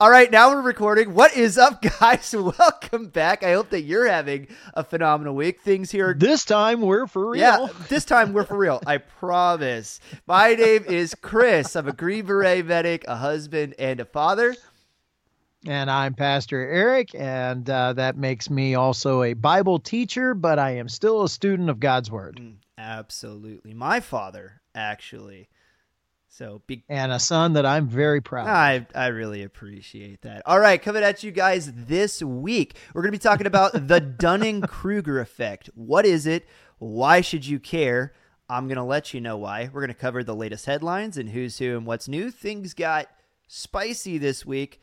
All right, now we're recording. What is up, guys? Welcome back. I hope that you're having a phenomenal week. Things here. This time we're for real. Yeah, this time we're for real. I promise. My name is Chris. I'm a Green Beret medic, a husband, and a father. And I'm Pastor Eric, and uh, that makes me also a Bible teacher, but I am still a student of God's Word. Mm, absolutely. My father, actually. So be- and a son that I'm very proud. I I really appreciate that. All right, coming at you guys this week, we're going to be talking about the Dunning Kruger effect. What is it? Why should you care? I'm going to let you know why. We're going to cover the latest headlines and who's who and what's new. Things got spicy this week,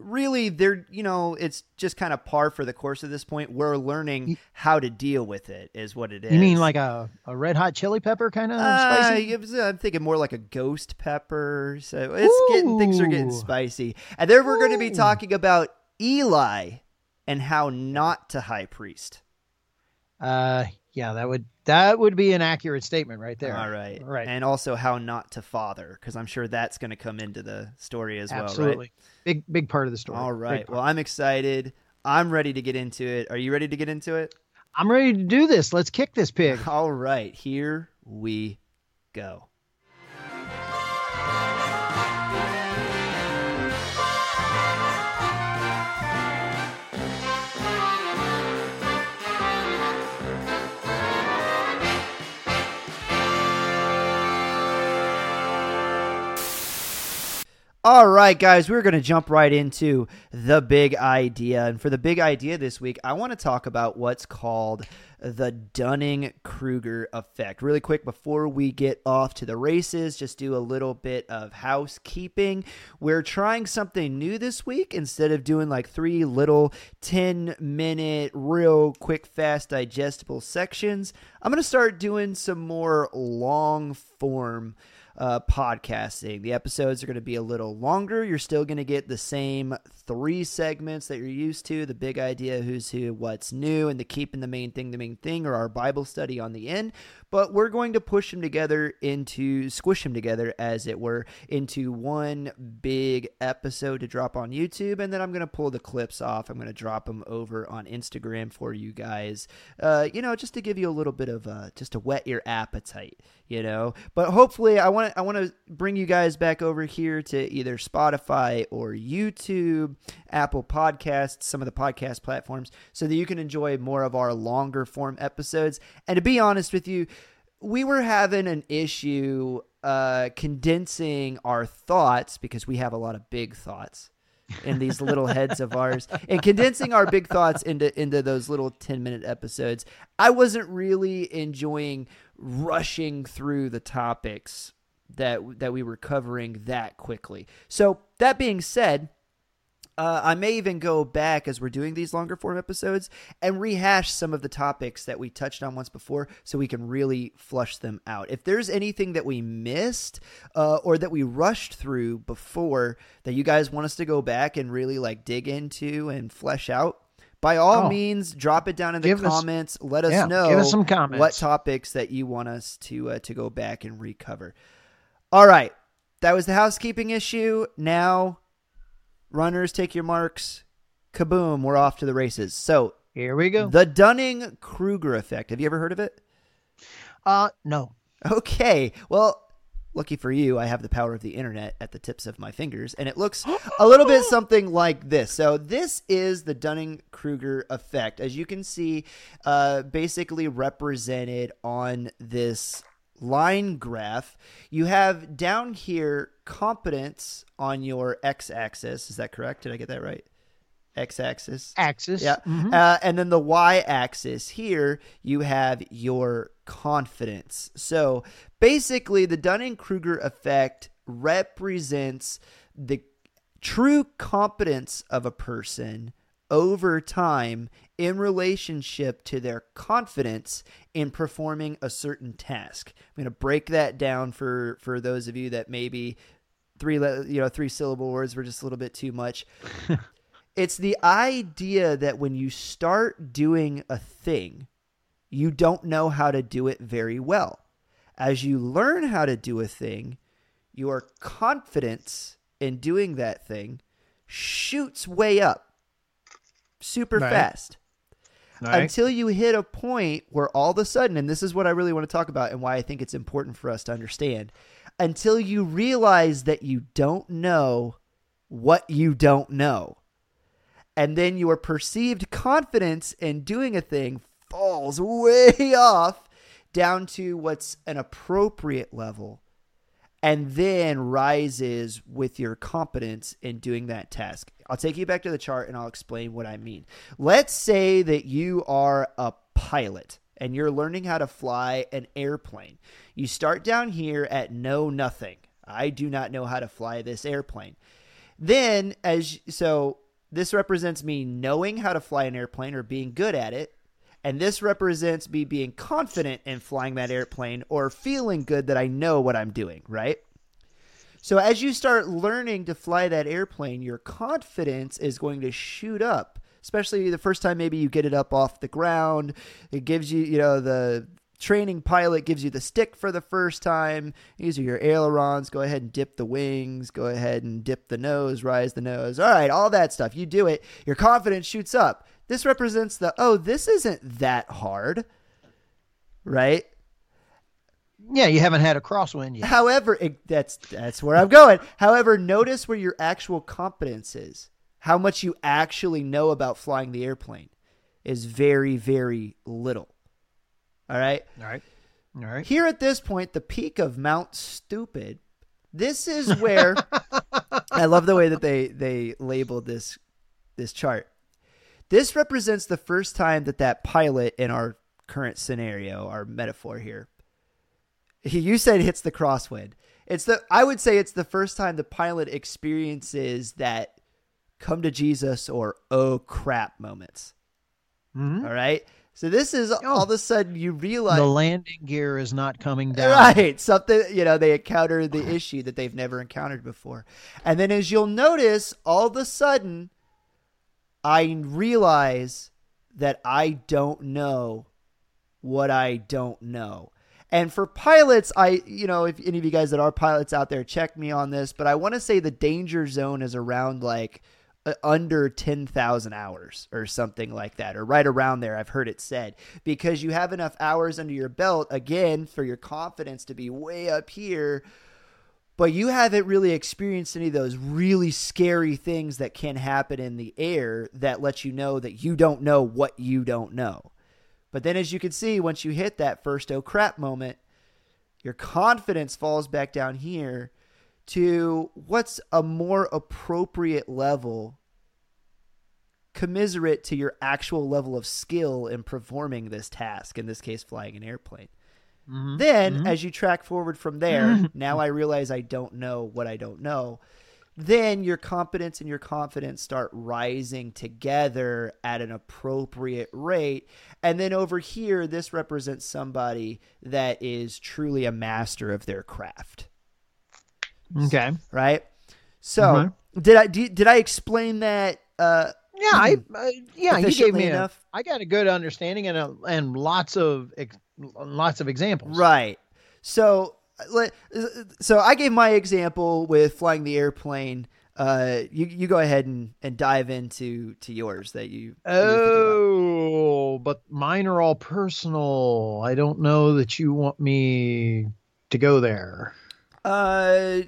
really they're you know it's just kind of par for the course at this point. We're learning how to deal with it is what it is you mean like a, a red hot chili pepper kind of uh, spicy? i'm thinking more like a ghost pepper so it's Ooh. getting things are getting spicy. And then we're going to be talking about eli and how not to high priest. Uh yeah that would that would be an accurate statement right there. All right. Right. And also how not to father, because I'm sure that's going to come into the story as Absolutely. well, right? Big, big part of the story. All right. Well, I'm excited. I'm ready to get into it. Are you ready to get into it? I'm ready to do this. Let's kick this pig. All right. Here we go. All right, guys, we're going to jump right into the big idea. And for the big idea this week, I want to talk about what's called the Dunning Kruger effect. Really quick, before we get off to the races, just do a little bit of housekeeping. We're trying something new this week. Instead of doing like three little 10 minute, real quick, fast, digestible sections, I'm going to start doing some more long form uh, podcasting. The episodes are going to be a little longer. You're still going to get the same three segments that you're used to the big idea, who's who, what's new, and the keeping the main thing the main thing, or our Bible study on the end but we're going to push them together into squish them together as it were into one big episode to drop on YouTube and then I'm going to pull the clips off. I'm going to drop them over on Instagram for you guys. Uh, you know, just to give you a little bit of uh, just to whet your appetite, you know. But hopefully I want I want to bring you guys back over here to either Spotify or YouTube, Apple Podcasts, some of the podcast platforms so that you can enjoy more of our longer form episodes. And to be honest with you, we were having an issue uh, condensing our thoughts because we have a lot of big thoughts in these little heads of ours and condensing our big thoughts into into those little 10 minute episodes i wasn't really enjoying rushing through the topics that that we were covering that quickly. So that being said uh, I may even go back as we're doing these longer form episodes and rehash some of the topics that we touched on once before so we can really flush them out. If there's anything that we missed uh, or that we rushed through before that you guys want us to go back and really like dig into and flesh out, by all oh. means, drop it down in the give comments. Us, Let us yeah, know us some comments. what topics that you want us to uh, to go back and recover. All right, that was the housekeeping issue. Now Runners, take your marks. Kaboom, we're off to the races. So here we go. The Dunning Kruger effect. Have you ever heard of it? Uh, no. Okay. Well, lucky for you, I have the power of the internet at the tips of my fingers, and it looks a little bit something like this. So, this is the Dunning Kruger effect. As you can see, uh, basically represented on this line graph, you have down here competence on your x axis. Is that correct? Did I get that right? X axis. Axis. Yeah. Mm-hmm. Uh, and then the y axis here, you have your confidence. So basically, the Dunning Kruger effect represents the true competence of a person over time in relationship to their confidence in performing a certain task. I'm going to break that down for for those of you that maybe three you know three syllable words were just a little bit too much. it's the idea that when you start doing a thing, you don't know how to do it very well. As you learn how to do a thing, your confidence in doing that thing shoots way up super Right. fast Right. until you hit a point where all of a sudden, and this is what I really want to talk about and why I think it's important for us to understand, until you realize that you don't know what you don't know. And then your perceived confidence in doing a thing falls way off down to what's an appropriate level and then rises with your competence in doing that task. I'll take you back to the chart and I'll explain what I mean. Let's say that you are a pilot and you're learning how to fly an airplane. You start down here at know nothing. I do not know how to fly this airplane. Then as so this represents me knowing how to fly an airplane or being good at it. And this represents me being confident in flying that airplane or feeling good that I know what I'm doing, right? So as you start learning to fly that airplane, your confidence is going to shoot up. Especially the first time maybe you get it up off the ground. It gives you, you know, the training pilot gives you the stick for the first time. These are your ailerons. Go ahead and dip the wings. Go ahead and dip the nose, rise the nose. All right, all that stuff. You do it. Your confidence shoots up. This represents the, oh, this isn't that hard. Right? Yeah, you haven't had a crosswind yet. However, it, that's that's where I'm going. However, notice where your actual competence is. How much you actually know about flying the airplane is very, very little. All right. All right. All right. Here at this point, the peak of Mount Stupid. This is where I love the way that they they labeled this this chart. This represents the first time that that pilot in our current scenario, our metaphor here, you said hits the crosswind. It's the I would say it's the first time the pilot experiences that come to Jesus or oh crap moments. Mhm. All right. So this is all of a sudden you realize The landing gear is not coming down. Right. Something, you know, they encounter the issue that they've never encountered before. And then as you'll notice, all of a sudden, I realize that I don't know what I don't know. And for pilots, I, you know, if any of you guys that are pilots out there, check me on this, but I want to say the danger zone is around like uh, under 10,000 hours or something like that, or right around there. I've heard it said because you have enough hours under your belt, again, for your confidence to be way up here. But you haven't really experienced any of those really scary things that can happen in the air that let you know that you don't know what you don't know. But then, as you can see, once you hit that first oh crap moment, your confidence falls back down here to what's a more appropriate level commiserate to your actual level of skill in performing this task, in this case, flying an airplane. Mhm. Then, Mhm. as you track forward from there, now I realize I don't know what I don't know. Then your competence and your confidence start rising together at an appropriate rate. And then over here, this represents somebody that is truly a master of their craft Okay. right? So Mhm. did I did, did I explain that? Uh, Yeah, I uh, yeah, you gave me enough? I got a good understanding and a, and lots of ex, lots of examples. right. So let so I gave my example with flying the airplane. Uh, you you go ahead and, and dive into to yours that you. that you're thinking about. Oh, but mine are all personal. I don't know that you want me to go there Uh,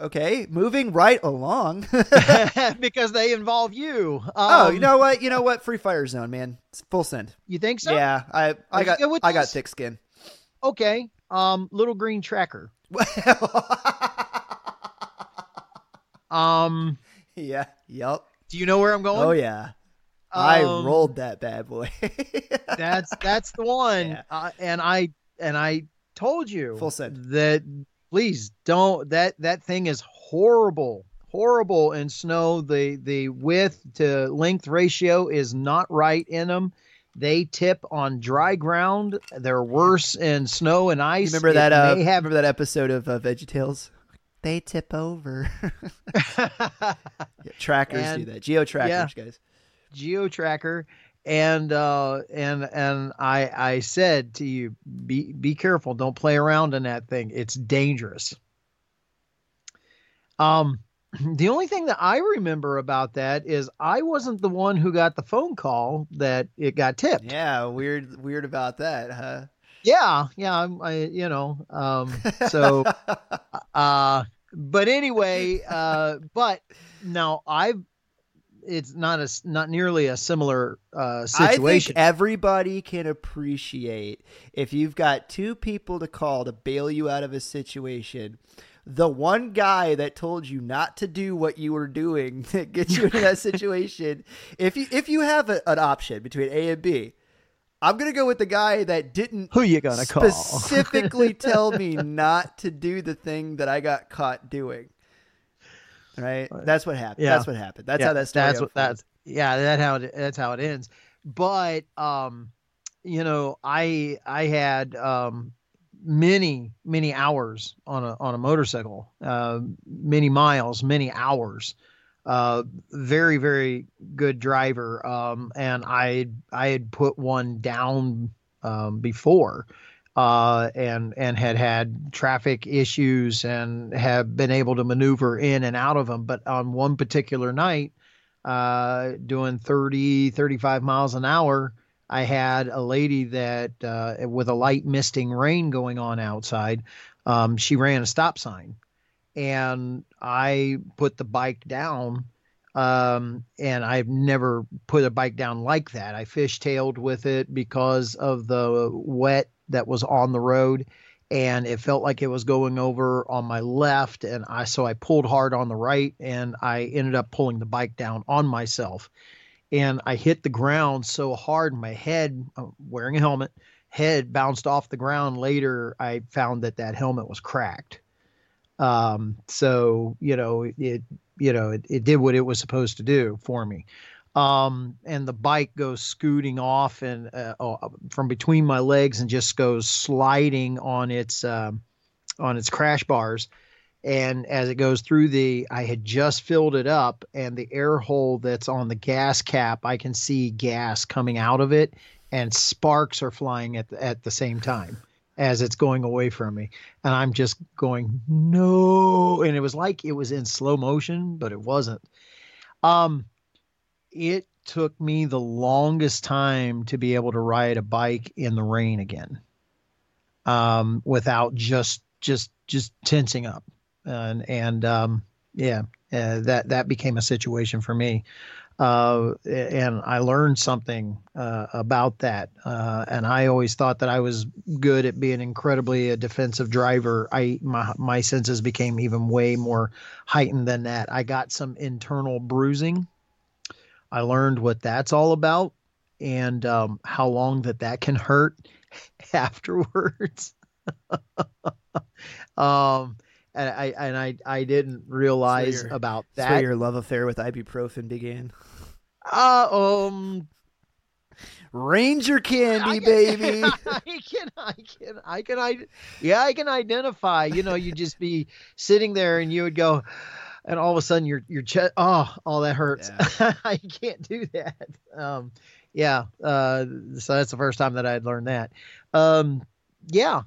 okay, moving right along. because they involve you. oh, Um, you know what? You know what? Free fire zone, man. It's full send. you think so? Yeah, I I got I got thick skin. Okay. Um, little green tracker. Um, yeah. Yep. do you know where I'm going? Oh yeah. I Um, rolled that bad boy. That's that's the one. Yeah. Uh, and I and I told you Full send. that please don't that that thing is horrible horrible in snow the the width to length ratio is not right in them they tip on dry ground they're worse in snow and You ice remember that? Uh, have remember that episode of uh, VeggieTales? They tip over. yeah, trackers And- do that. Geo trackers, yeah. guys. geo tracker and uh and and i i said to you be be careful don't play around in that thing it's dangerous um the only thing that I remember about that is I wasn't the one who got the phone call that it got tipped. Yeah, weird, weird about that, huh? Yeah, yeah, I, I you know, um, so, uh, but anyway, uh, but now I've, it's not a not nearly a similar uh, situation. I think everybody can appreciate if you've got two people to call to bail you out of a situation the one guy that told you not to do what you were doing that gets you into that situation. If you if you have a, an option between A and B, I'm gonna go with the guy that didn't who you gonna call specifically tell me not to do the thing that I got caught doing. Right, that's what happened. Yeah. That's what happened. That's yeah. how that story. That's what that's yeah. That how it, that's how it ends. But um, you know, I I had um many many hours on a on a motorcycle, uh, many miles, many hours. Uh, very very good driver, um, and I I had put one down um, before, uh, and and had had traffic issues and have been able to maneuver in and out of them. But on one particular night, uh, doing 30 35 miles an hour I had a lady that, uh, with a light misting rain going on outside, um, she ran a stop sign. And I put the bike down. Um, and I've never put a bike down like that. I fishtailed with it because of the wet that was on the road and it felt like it was going over on my left and I so I pulled hard on the right and I ended up pulling the bike down on myself and I hit the ground so hard, my head, I'm uh, wearing a helmet, head bounced off the ground. Later, I found that that helmet was cracked. Um, so you know it, you know it, it did what it was supposed to do for me. Um, and the bike goes scooting off and uh, uh from between my legs and just goes sliding on its um, on its crash bars and as it goes through the i had just filled it up and the air hole that's on the gas cap i can see gas coming out of it and sparks are flying at the, at the same time as it's going away from me. And i'm just going no. And it was like it was in slow motion but it wasn't. Um it took me the longest time to be able to ride a bike in the rain again um without just just just tensing up and and um, yeah, uh, that that became a situation for me. Uh, and I learned something uh, about that. Uh, and I always thought that I was good at being incredibly a defensive driver. I my my senses became even way more heightened than that. I got some internal bruising. I learned what that's all about and um, how long that that can hurt afterwards. um, and I and I I didn't realize so your, about that. So your love affair with ibuprofen began. Uh, um, Ranger candy, baby. I can, I can, I can, I, yeah, I can identify. You know, you just be sitting there and you would go, and all of a sudden your your chest, oh, all that hurts. Yeah. I can't do that. Um, yeah. Uh, so that's the first time that I'd learned that. Um, yeah,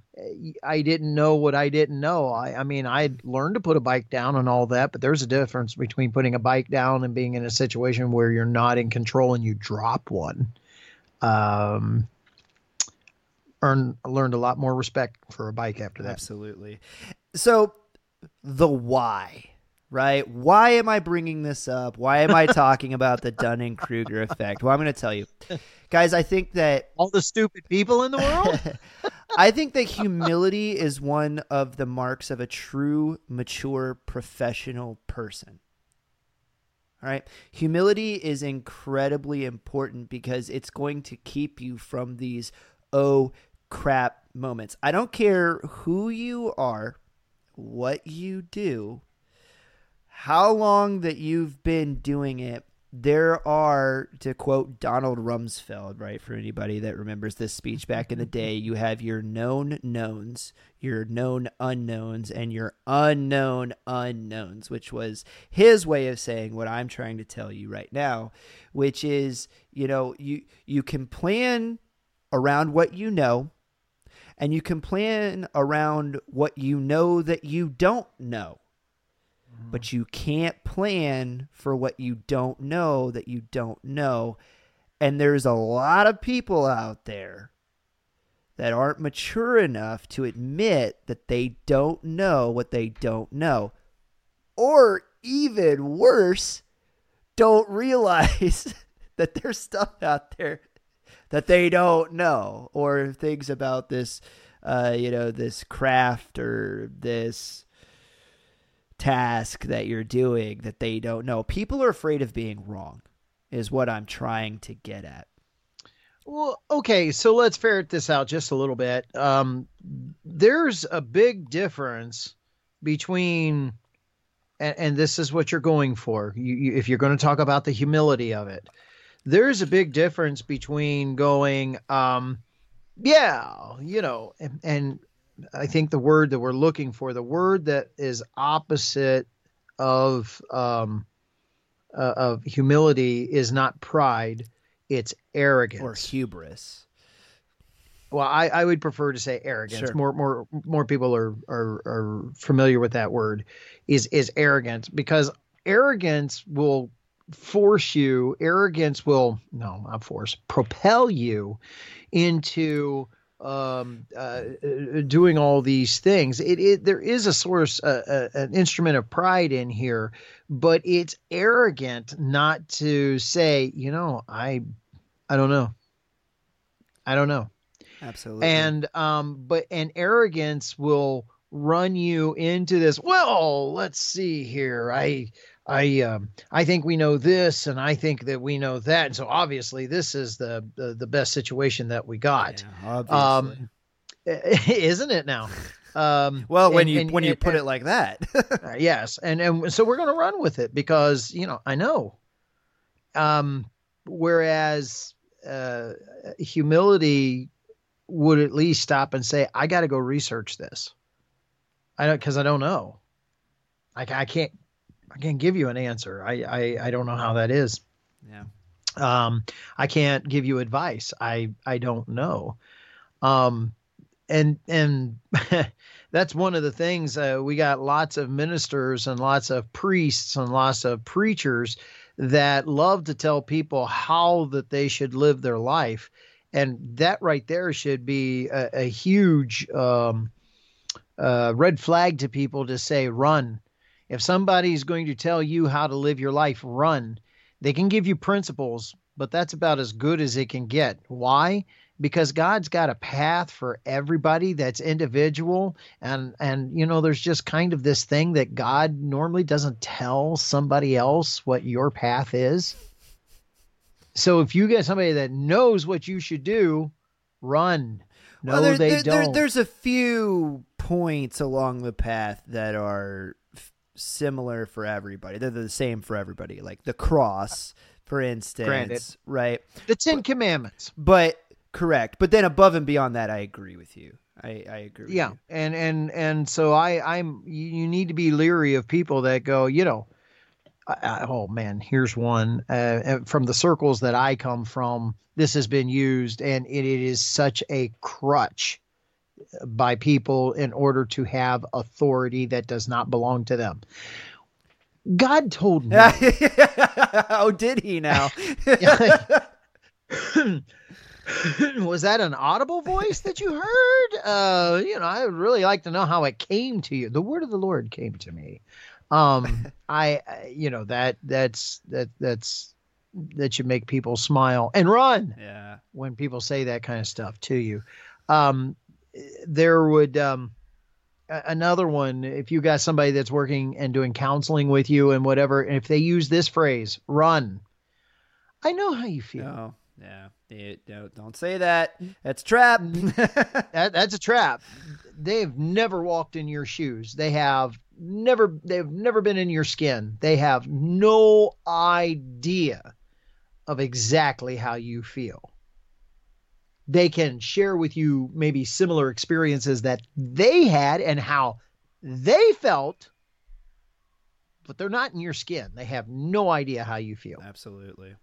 I didn't know what I didn't know. I, I mean, I learned to put a bike down and all that, but there's a difference between putting a bike down and being in a situation where you're not in control and you drop one. Um, earned learned a lot more respect for a bike after that. Absolutely. So, the why, right? Why am I bringing this up? Why am I talking about the Dunning Kruger effect? Well, I'm going to tell you, guys. I think that all the stupid people in the world. I think that humility is one of the marks of a true, mature, professional person. All right. Humility is incredibly important because it's going to keep you from these oh crap moments. I don't care who you are, what you do, how long that you've been doing it there are, to quote Donald Rumsfeld, right, for anybody that remembers this speech back in the day, you have your known knowns, your known unknowns, and your unknown unknowns, which was his way of saying what I'm trying to tell you right now, which is, you know, you you can plan around what you know, and you can plan around what you know that you don't know. But you can't plan for what you don't know that you don't know. And there's a lot of people out there that aren't mature enough to admit that they don't know what they don't know. Or even worse, don't realize that there's stuff out there that they don't know or things about this uh, you know this craft or this task that you're doing that they don't know people are afraid of being wrong is what i'm trying to get at Well, okay, so let's ferret this out just a little bit. Um, there's a big difference between, and, and this is what you're going for. You, you, if you're going to talk about the humility of it, there's a big difference between going, um, yeah, you know, and, and I think the word that we're looking for, the word that is opposite of um, uh, of humility, is not pride it's arrogance. or hubris. Well I, I would prefer to say arrogance. Sure. more more more people are, are are familiar with that word is is arrogance because arrogance will force you arrogance will no not force propel you into um, uh, uh, doing all these things. It, it there is a source, uh, uh, an instrument of pride in here, but it's arrogant not to say, you know, I, I don't know, I don't know, absolutely and um, but and arrogance will run you into this. Well, let's see here, I. I um, I think we know this, and I think that we know that, and so obviously this is the the, the best situation that we got. yeah. Um, isn't it now? Um, well when and- you and- when you and- put it like that uh, yes, and and so we're going to run with it because you know I know. Um, whereas uh, humility would at least stop and say, "I got to go research this." I don't because I don't know. I, I can't I can't give you an answer. I, I I don't know how that is. yeah Um, I can't give you advice. I I don't know. Um, and and that's one of the things. Uh, we got lots of ministers and lots of priests and lots of preachers that love to tell people how that they should live their life, and that right there should be a, a huge um, uh, red flag to people to say run. If somebody is going to tell you how to live your life, run. They can give you principles, but that's about as good as it can get. Why? Because God's got a path for everybody that's individual and and you know there's just kind of this thing that God normally doesn't tell somebody else what your path is. So if you get somebody that knows what you should do, run. No, well, there, they there- there- don't. there's a few points along the path that are similar for everybody. They're the same for everybody. Like the cross, for instance, Granted. right? the Ten Commandments. But correct. But then above and beyond that, I agree with you. I, I agree. With yeah you. and and and so i i'm you, you need to be leery of people that go you know I, I, oh man here's one uh, uh, from the circles that i come from this has been used and it, it is such a crutch by people in order to have authority that does not belong to them god told me oh, did he now? was that an audible voice that you heard? Uh, you know, I would really like to know how it came to you. The word of the Lord came to me. Um, I, I- you know, that that's that that's that should make people smile and run yeah. when people say that kind of stuff to you. Um, there would um, another one if you got somebody that's working and doing counseling with you and whatever, and if they use this phrase, "run," I know how you feel. No. Yeah. It- don't, don't say that. That's a trap. that, that's a trap. They've never walked in your shoes. They have never they've never been in your skin. They have no idea of exactly how you feel. They can share with you maybe similar experiences that they had and how they felt, but they're not in your skin. They have no idea how you feel. Absolutely.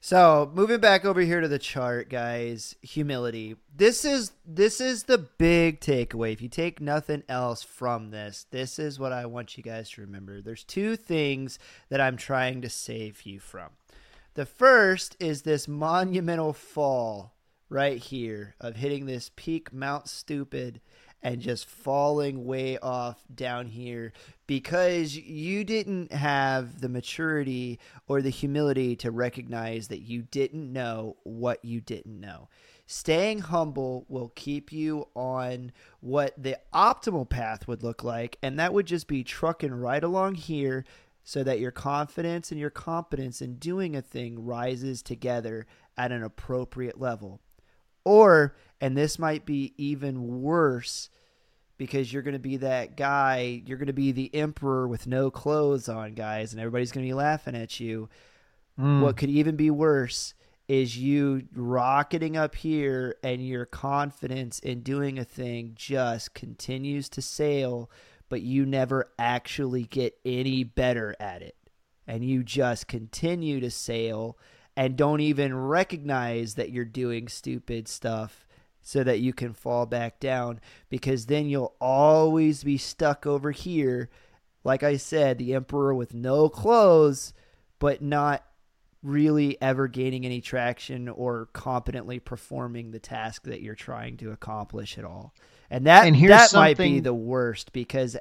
So moving back over here to the chart, guys, humility. This is this is the big takeaway. If you take nothing else from this, this is what I want you guys to remember. There's two things that I'm trying to save you from. The first is this monumental fall right here of hitting this peak Mount Stupid and just falling way off down here because you didn't have the maturity or the humility to recognize that you didn't know what you didn't know. Staying humble will keep you on what the optimal path would look like, and that would just be trucking right along here so that your confidence and your competence in doing a thing rises together at an appropriate level. Or, and this might be even worse, because you're going to be that guy. You're going to be the emperor with no clothes on, guys, and everybody's going to be laughing at you. Mm. What could even be worse is you rocketing up here and your confidence in doing a thing just continues to sail, but you never actually get any better at it. And you just continue to sail and don't even recognize that you're doing stupid stuff so that you can fall back down because then you'll always be stuck over here. Like I said, the emperor with no clothes, but not really ever gaining any traction or competently performing the task that you're trying to accomplish at all. And that and that something... might be the worst because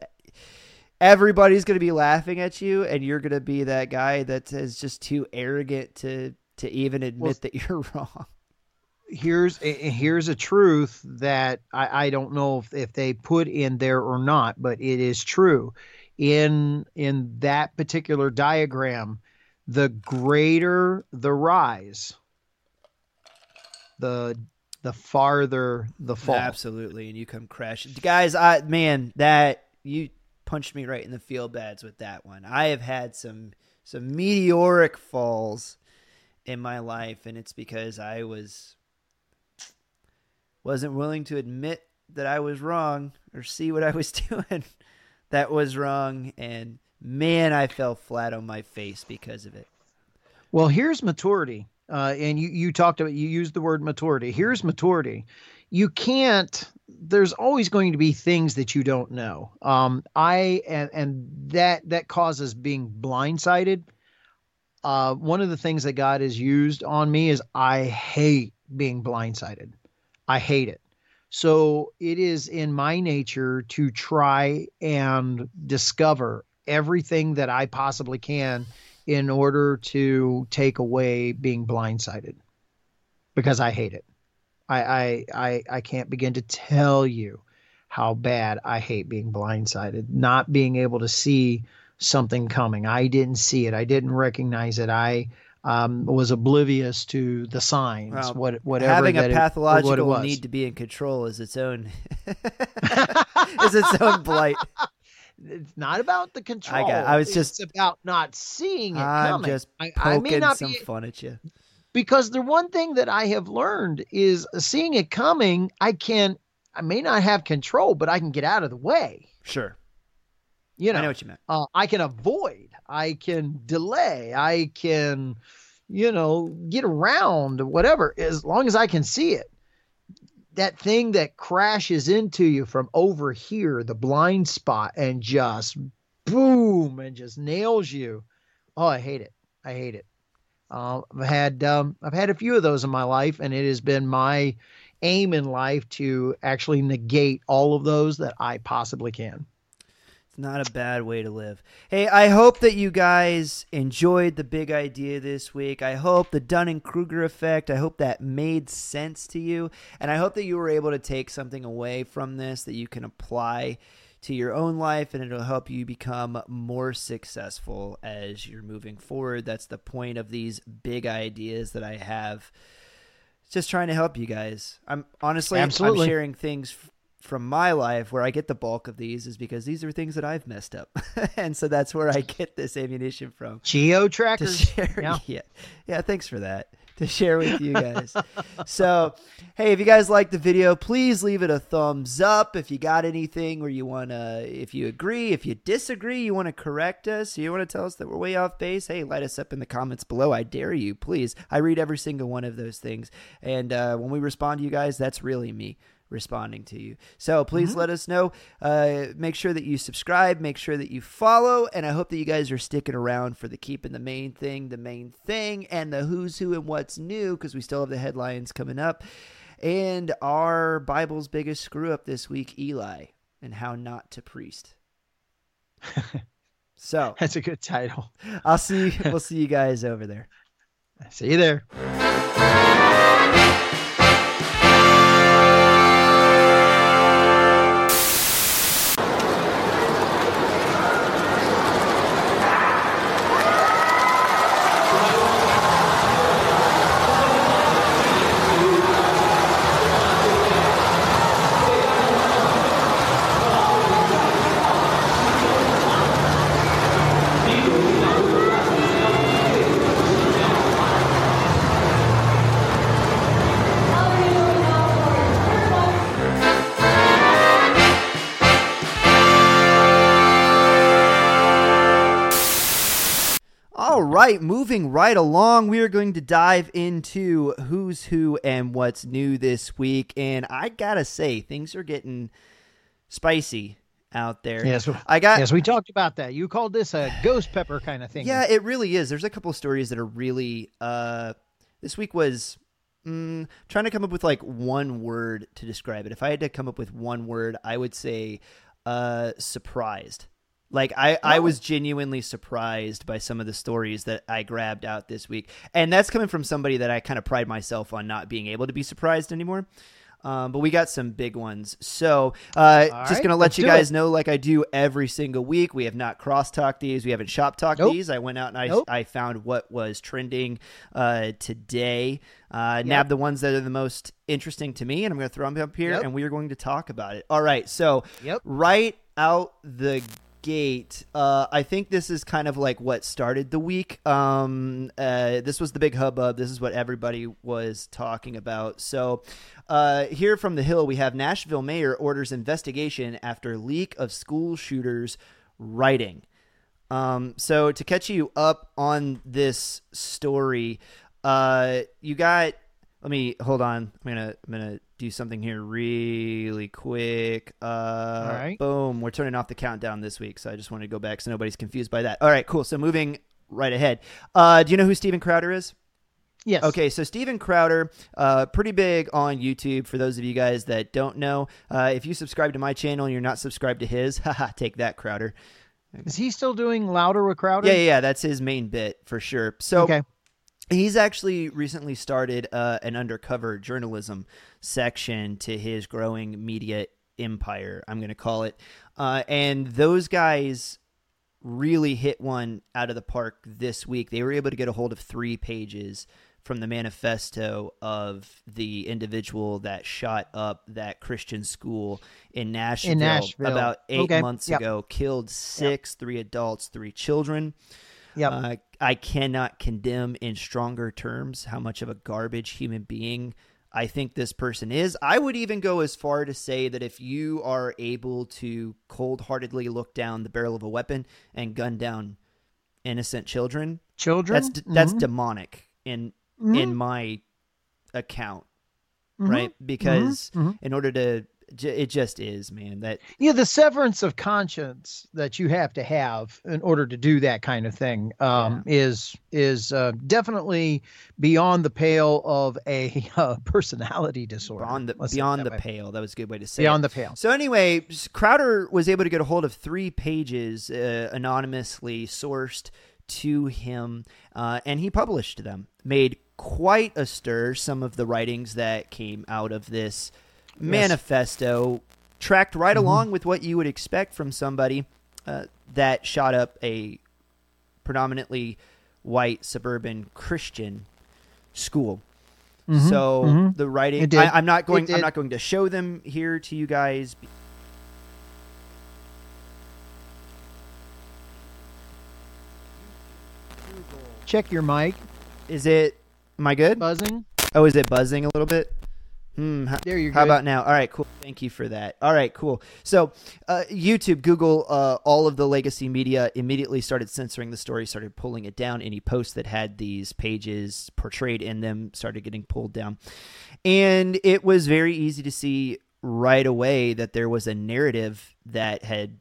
everybody's going to be laughing at you and you're going to be that guy that is just too arrogant to to even admit well, that you're wrong here's here's a truth that I, I don't know if, if they put in there or not, but it is true. In in that particular diagram, the greater the rise, the the farther the fall. Absolutely, and you come crashing, guys. I man, that you punched me right in the feel beds with that one. I have had some some meteoric falls in my life, and it's because I was wasn't willing to admit that I was wrong or see what I was doing that was wrong. And man, I fell flat on my face because of it. Well, here's maturity. Uh, and you, you talked about, you used the word maturity. Here's maturity. You can't, there's always going to be things that you don't know. Um, I, and, and that, that causes being blindsided. Uh, one of the things that God has used on me is I hate being blindsided. I hate it. So it is in my nature to try and discover everything that I possibly can in order to take away being blindsided because I hate it. I, I, I, I can't begin to tell you how bad I hate being blindsided, not being able to see something coming. I didn't see it. I didn't recognize it. I um, was oblivious to the signs, well, what whatever. Having a pathological it, need to be in control is its own is its own blight. It's not about the control. I, got, I was just about not seeing it I'm coming. just poking I, I may not some be, fun at you. Because the one thing that I have learned is seeing it coming. I can, I may not have control, but I can get out of the way. Sure. You know, I know what you meant. Uh, I can avoid. I can delay. I can, you know, get around whatever as long as I can see it. That thing that crashes into you from over here, the blind spot, and just boom and just nails you. Oh, I hate it. I hate it. Uh, I've had um, I've had a few of those in my life, and it has been my aim in life to actually negate all of those that I possibly can. Not a bad way to live. Hey, I hope that you guys enjoyed the big idea this week. I hope the Dunning Kruger effect, I hope that made sense to you. And I hope that you were able to take something away from this that you can apply to your own life and it'll help you become more successful as you're moving forward. That's the point of these big ideas that I have. Just trying to help you guys. I'm honestly Absolutely. I'm sharing things from my life where I get the bulk of these is because these are things that I've messed up. and so that's where I get this ammunition from. Geo trackers. Yeah. yeah. Yeah, thanks for that. to share with you guys. so, hey, if you guys like the video, please leave it a thumbs up. If you got anything or you want to, if you agree, if you disagree, you want to correct us, you want to tell us that we're way off base, hey, light us up in the comments below. I dare you, please. I read every single one of those things. And uh, when we respond to you guys, that's really me responding to you. So please mm-hmm. let us know. Uh, make sure that you subscribe, make sure that you follow, and I hope that you guys are sticking around for the keeping the main thing, the main thing, and the who's who and what's new because we still have the headlines coming up. And our Bible's biggest screw up this week, Eli, and how not to priest. so that's a good title. I'll see. We'll see you guys over there. See you there. Right, moving right along, we are going to dive into who's who and what's new this week. And I gotta say, things are getting spicy out there. Yes, I got. Yes, we talked about that. You called this a ghost pepper kind of thing. Yeah, it really is. There's a couple of stories that are really. Uh, this week was mm, trying to come up with like one word to describe it. If I had to come up with one word, I would say uh, surprised. Like I, oh. I was genuinely surprised by some of the stories that I grabbed out this week, and that's coming from somebody that I kind of pride myself on not being able to be surprised anymore. Um, but we got some big ones. So, uh, just right, gonna let you guys it. know, like I do every single week, we have not cross talked these. We haven't shop talked nope. these. I went out and I, nope. I found what was trending uh, today. Uh, yep. Nab the ones that are the most interesting to me, and I'm going to throw them up here, yep. and we are going to talk about it. All right. So, yep. right out the gate, uh, I think this is kind of like what started the week. Um, uh, this was the big hubbub. This is what everybody was talking about. So, uh, here from the Hill, we have Nashville mayor orders investigation after leak of school shooters writing. Um, so, to catch you up on this story, uh, you got. Let me hold on. I'm gonna I'm gonna do something here really quick. Uh, All right. Boom. We're turning off the countdown this week, so I just want to go back so nobody's confused by that. All right, cool. So moving right ahead. Uh, do you know who Steven Crowder is? Yes. Okay, so Steven Crowder, uh, pretty big on YouTube. For those of you guys that don't know, uh, if you subscribe to my channel and you're not subscribed to his, haha, take that, Crowder. Is he still doing louder with Crowder? Yeah, yeah, yeah, that's his main bit for sure. So, okay. He's actually recently started uh, an undercover journalism section to his growing media empire, I'm going to call it. Uh, and those guys really hit one out of the park this week. They were able to get a hold of three pages from the manifesto of the individual that shot up that Christian school in Nashville, in Nashville. about eight okay. months yep. ago, killed six, yep. three adults, three children. Yep. Uh, I cannot condemn in stronger terms how much of a garbage human being I think this person is. I would even go as far to say that if you are able to cold heartedly look down the barrel of a weapon and gun down innocent children, children, that's that's mm-hmm. demonic in mm-hmm. in my account, mm-hmm. right? Because mm-hmm. Mm-hmm. in order to it just is, man. That yeah, the severance of conscience that you have to have in order to do that kind of thing um, yeah. is is uh, definitely beyond the pale of a uh, personality disorder. Beyond the, beyond the pale. That was a good way to say beyond it. the pale. So anyway, Crowder was able to get a hold of three pages uh, anonymously sourced to him, uh, and he published them. Made quite a stir. Some of the writings that came out of this manifesto tracked right mm-hmm. along with what you would expect from somebody uh, that shot up a predominantly white suburban Christian school. Mm-hmm. So mm-hmm. the writing, I, am not going. I'm not going to show them here to you guys. Check your mic. Is it Am I good? Buzzing. Oh, is it buzzing a little bit? Hmm. How, There you're how good. about now? All right, cool. Thank you for that. All right, cool. So, uh, YouTube, Google, uh, all of the legacy media immediately started censoring the story, started pulling it down. Any posts that had these pages portrayed in them started getting pulled down. And it was very easy to see right away that there was a narrative that had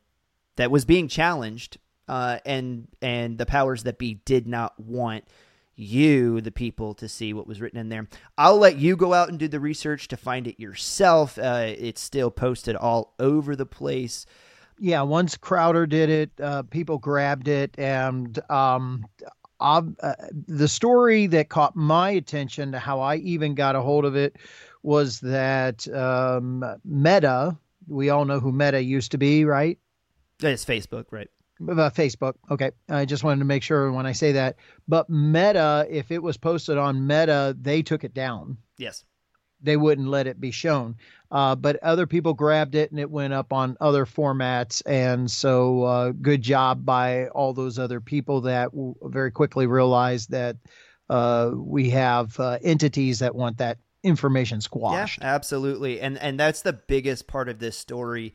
that was being challenged, uh, and and the powers that be did not want you, the people, to see what was written in there. I'll let you go out and do the research to find it yourself. Uh, it's still posted all over the place. Yeah, once Crowder did it, uh, people grabbed it, and um, uh, the story that caught my attention to how I even got a hold of it was that um, Meta. We all know who Meta used to be, right? It's Facebook, right? Uh, Facebook. Okay. I just wanted to make sure when I say that. But Meta, if it was posted on Meta, they took it down. Yes. They wouldn't let it be shown. Uh, but other people grabbed it and it went up on other formats. And so, uh, good job by all those other people that w- very quickly realized that uh, we have uh, entities that want that information squashed. Yeah, absolutely. And and that's the biggest part of this story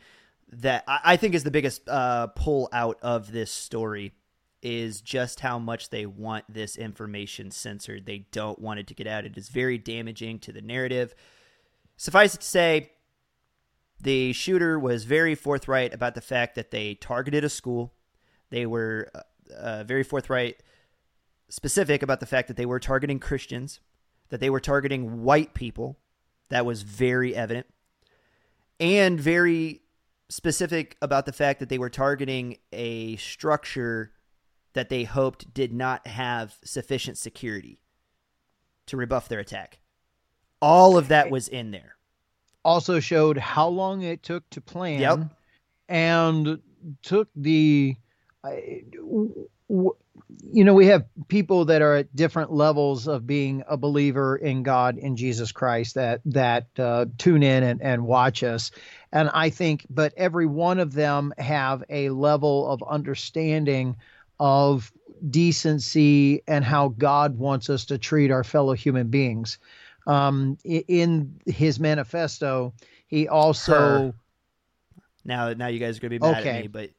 that I, I think is the biggest uh, pull out of this story is just how much they want this information censored. They don't want it to get out. It is very damaging to the narrative. Suffice it to say, the shooter was very forthright about the fact that they targeted a school. They were uh, uh, very forthright, specific about the fact that they were targeting Christians, that they were targeting white people. That was very evident. And very specific about the fact that they were targeting a structure that they hoped did not have sufficient security to rebuff their attack. All of that was in there. Also showed how long it took to plan. Yep. and took the you know we have people that are at different levels of being a believer in god in jesus christ that that uh, tune in and, and watch us and i think but every one of them have a level of understanding of decency and how god wants us to treat our fellow human beings um, in his manifesto he also Her. Now, now you guys are gonna be mad Okay. at me, but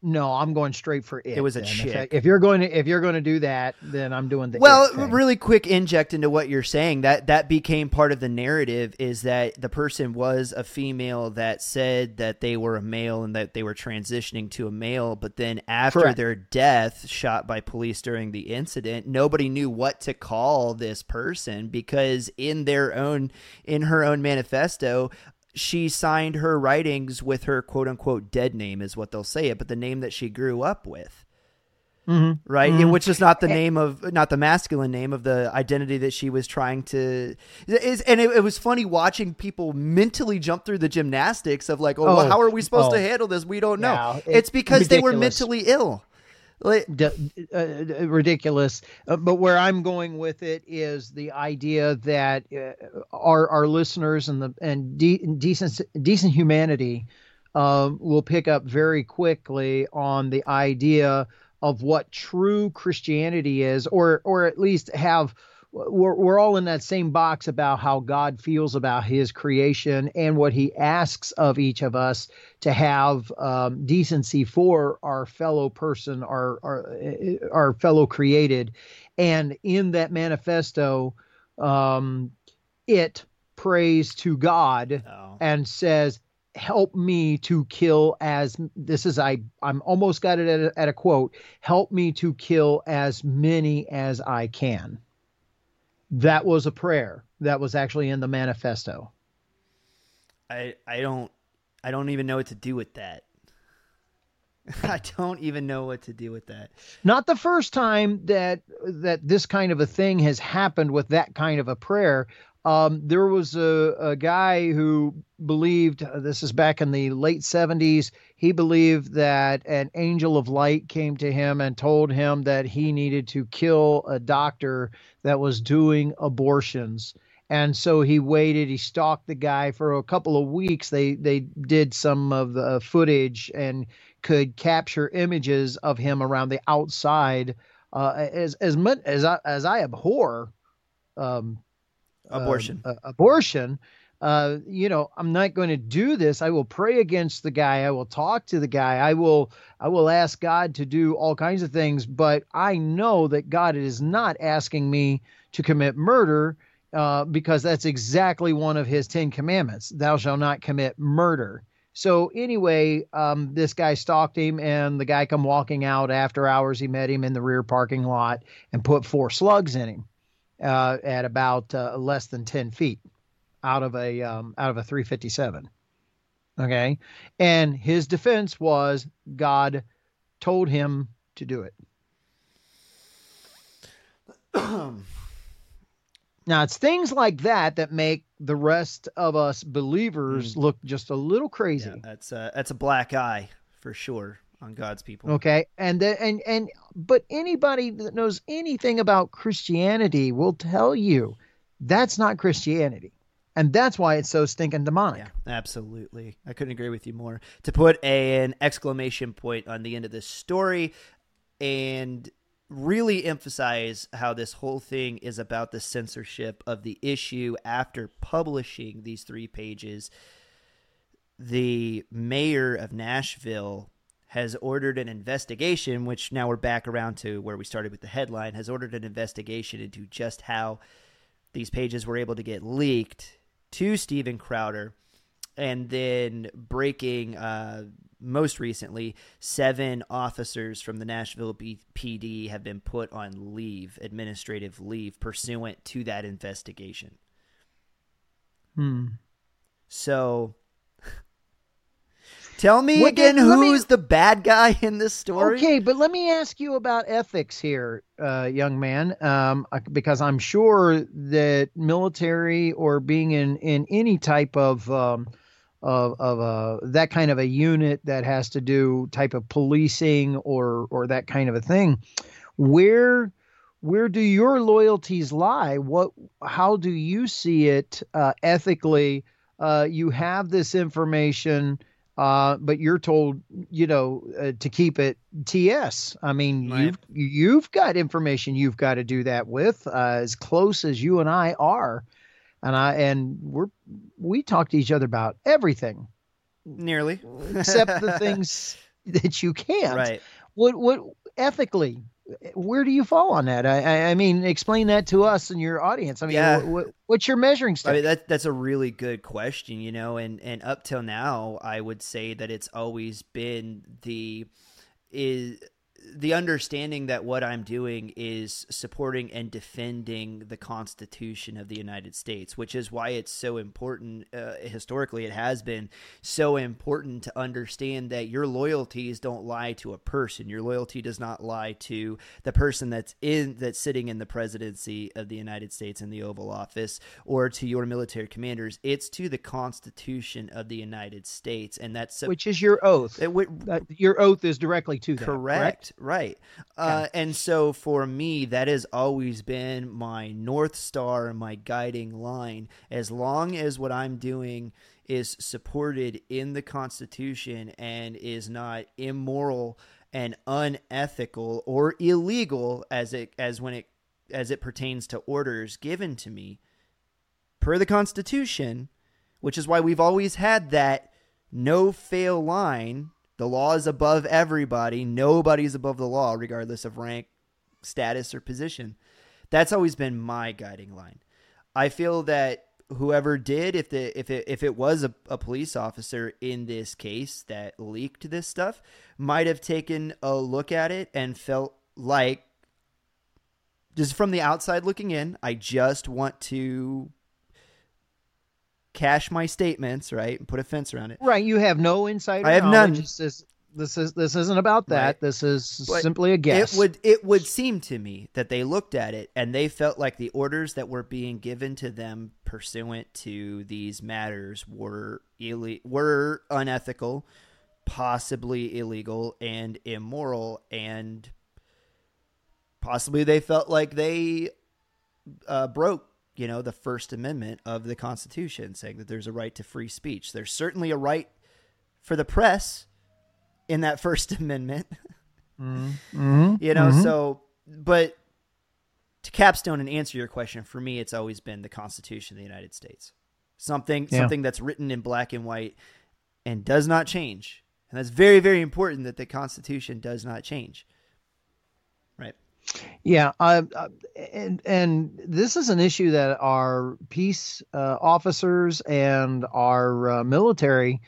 No, I'm going straight for it. It was a then. If, chick. I- if you're going to if you're going to do that, then I'm doing the well, really quick inject into what you're saying. That that became part of the narrative is that the person was a female that said that they were a male and that they were transitioning to a male, but then after Correct. their death, shot by police during the incident, nobody knew what to call this person because in their own in her own manifesto. She signed her writings with her quote unquote dead name, is what they'll say it, but the name that she grew up with Mhm. right Mhm. which is not the name of not the masculine name of the identity that she was trying to is and it, it was funny watching people mentally jump through the gymnastics of like oh, well, Oh, how are we supposed to oh. handle this we don't know Yeah, it- it's because they were mentally ill like D- ridiculous. Uh, but where I'm going with it is the idea that uh, our our listeners and the and de- decent decent humanity um, will pick up very quickly on the idea of what true Christianity is, or or at least have. We're, we're all in that same box about how God feels about his creation and what he asks of each of us to have um, decency for our fellow person, our, our our fellow created, and in that manifesto, um, it prays to God oh, and says, "Help me to kill as this is I I'm almost got it at a, at a quote. Help me to kill as many as I can." That was a prayer that was actually in the manifesto. i i don't i don't even know what to do with that i don't even know what to do with that not the first time that that this kind of a thing has happened with that kind of a prayer. Um, there was a, a guy who believed uh, this is back in the late 70s. He believed that an angel of light came to him and told him that he needed to kill a doctor that was doing abortions. And so he waited. He stalked the guy for a couple of weeks. They they did some of the footage and could capture images of him around the outside. Uh, as as much as I as I abhor um, abortion. Uh, abortion. Uh, you know, I'm not going to do this. I will pray against the guy. I will talk to the guy. I will, I will ask God to do all kinds of things. But I know that God is not asking me to commit murder uh, because that's exactly one of His Ten Commandments: "Thou shalt not commit murder." So anyway, um, this guy stalked him, and the guy come walking out after hours. He met him in the rear parking lot and put four slugs in him uh, at about uh, less than ten feet out of a um, out of a 357. Okay, and his defense was God told him to do it. now it's things like that that make the rest of us believers mm. look just a little crazy. Yeah, that's a, that's a black eye for sure on God's people. Okay, and the, and and but anybody that knows anything about Christianity will tell you that's not Christianity. And that's why it's so stinking demonic. Yeah, absolutely. I couldn't agree with you more. To put a, an exclamation point on the end of this story and really emphasize how this whole thing is about the censorship of the issue after publishing these three pages. The mayor of Nashville has ordered an investigation, which now we're back around to where we started with the headline, has ordered an investigation into just how these pages were able to get leaked to Steven Crowder, and then breaking uh, most recently, seven officers from the Nashville B- PD have been put on leave, administrative leave, pursuant to that investigation. Hmm. So Tell me what, again who's me, the bad guy in this story. Okay, but let me ask you about ethics here, uh, young man, um, because I'm sure that military or being in, in any type of um, of, of a, that kind of a unit that has to do type of policing or or that kind of a thing, where where do your loyalties lie? What how do you see it uh, ethically? Uh, you have this information uh, but you're told, you know, uh, to keep it TS. I mean, right. you've you've got information you've got to do that with, uh, as close as you and I are, and I and we're we talk to each other about everything, nearly, except the things that you can't. Right. What what ethically? Where do you fall on that? I, I mean, explain that to us and your audience. I mean, yeah. what, what's your measuring stick? I mean, that that's a really good question, you know, and and up till now, I would say that it's always been the is the understanding that what I'm doing is supporting and defending the Constitution of the United States, which is why it's so important. Uh, historically, it has been so important to understand that your loyalties don't lie to a person. Your loyalty does not lie to the person that's in that's sitting in the presidency of the United States in the Oval Office or to your military commanders. It's to the Constitution of the United States, and that's which is your oath. It, your oath is directly to that. Correct. correct? Right. Uh, and so for me, that has always been my North Star, my guiding line. As long as what I'm doing is supported in the Constitution and is not immoral and unethical or illegal as it as when it as it pertains to orders given to me per the Constitution, which is why we've always had that no fail line the law is above everybody. Nobody's above the law, regardless of rank, status, or position. That's always been my guiding line. I feel that whoever did, if the if it if it was a, a police officer in this case that leaked this stuff, might have taken a look at it and felt like just from the outside looking in, I just want to cash my statements, right, and put a fence around it. Right. You have no insider. I have none. This is this is this isn't about that. Right. This is but simply a guess. It would it would seem to me that they looked at it and they felt like the orders that were being given to them pursuant to these matters were ille- were unethical, possibly illegal and immoral and possibly they felt like they uh, broke you know, the First Amendment of the Constitution, saying that there's a right to free speech. There's certainly a right for the press in that First Amendment. Mm-hmm. you know, mm-hmm. so, but to capstone and answer your question, for me, it's always been the Constitution of the United States. Something Yeah. something that's written in black and white and does not change. And that's very, very important that the Constitution does not change. Yeah, uh, uh, and and this is an issue that our peace uh, officers and our uh, military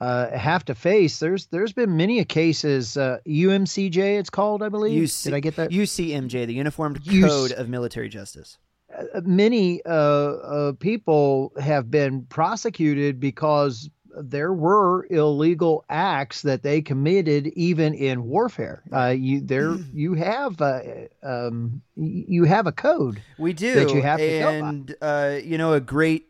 uh, have to face. There's there's been many cases. Uh, UMCJ, it's called, I believe. UC Did I get that? UCMJ, the Uniformed UC Code of Military Justice. Uh, many uh, uh, people have been prosecuted because there were illegal acts that they committed even in warfare. Uh, you there you have uh, um, you have a code. We do, that you have to go by. and uh, you know, a great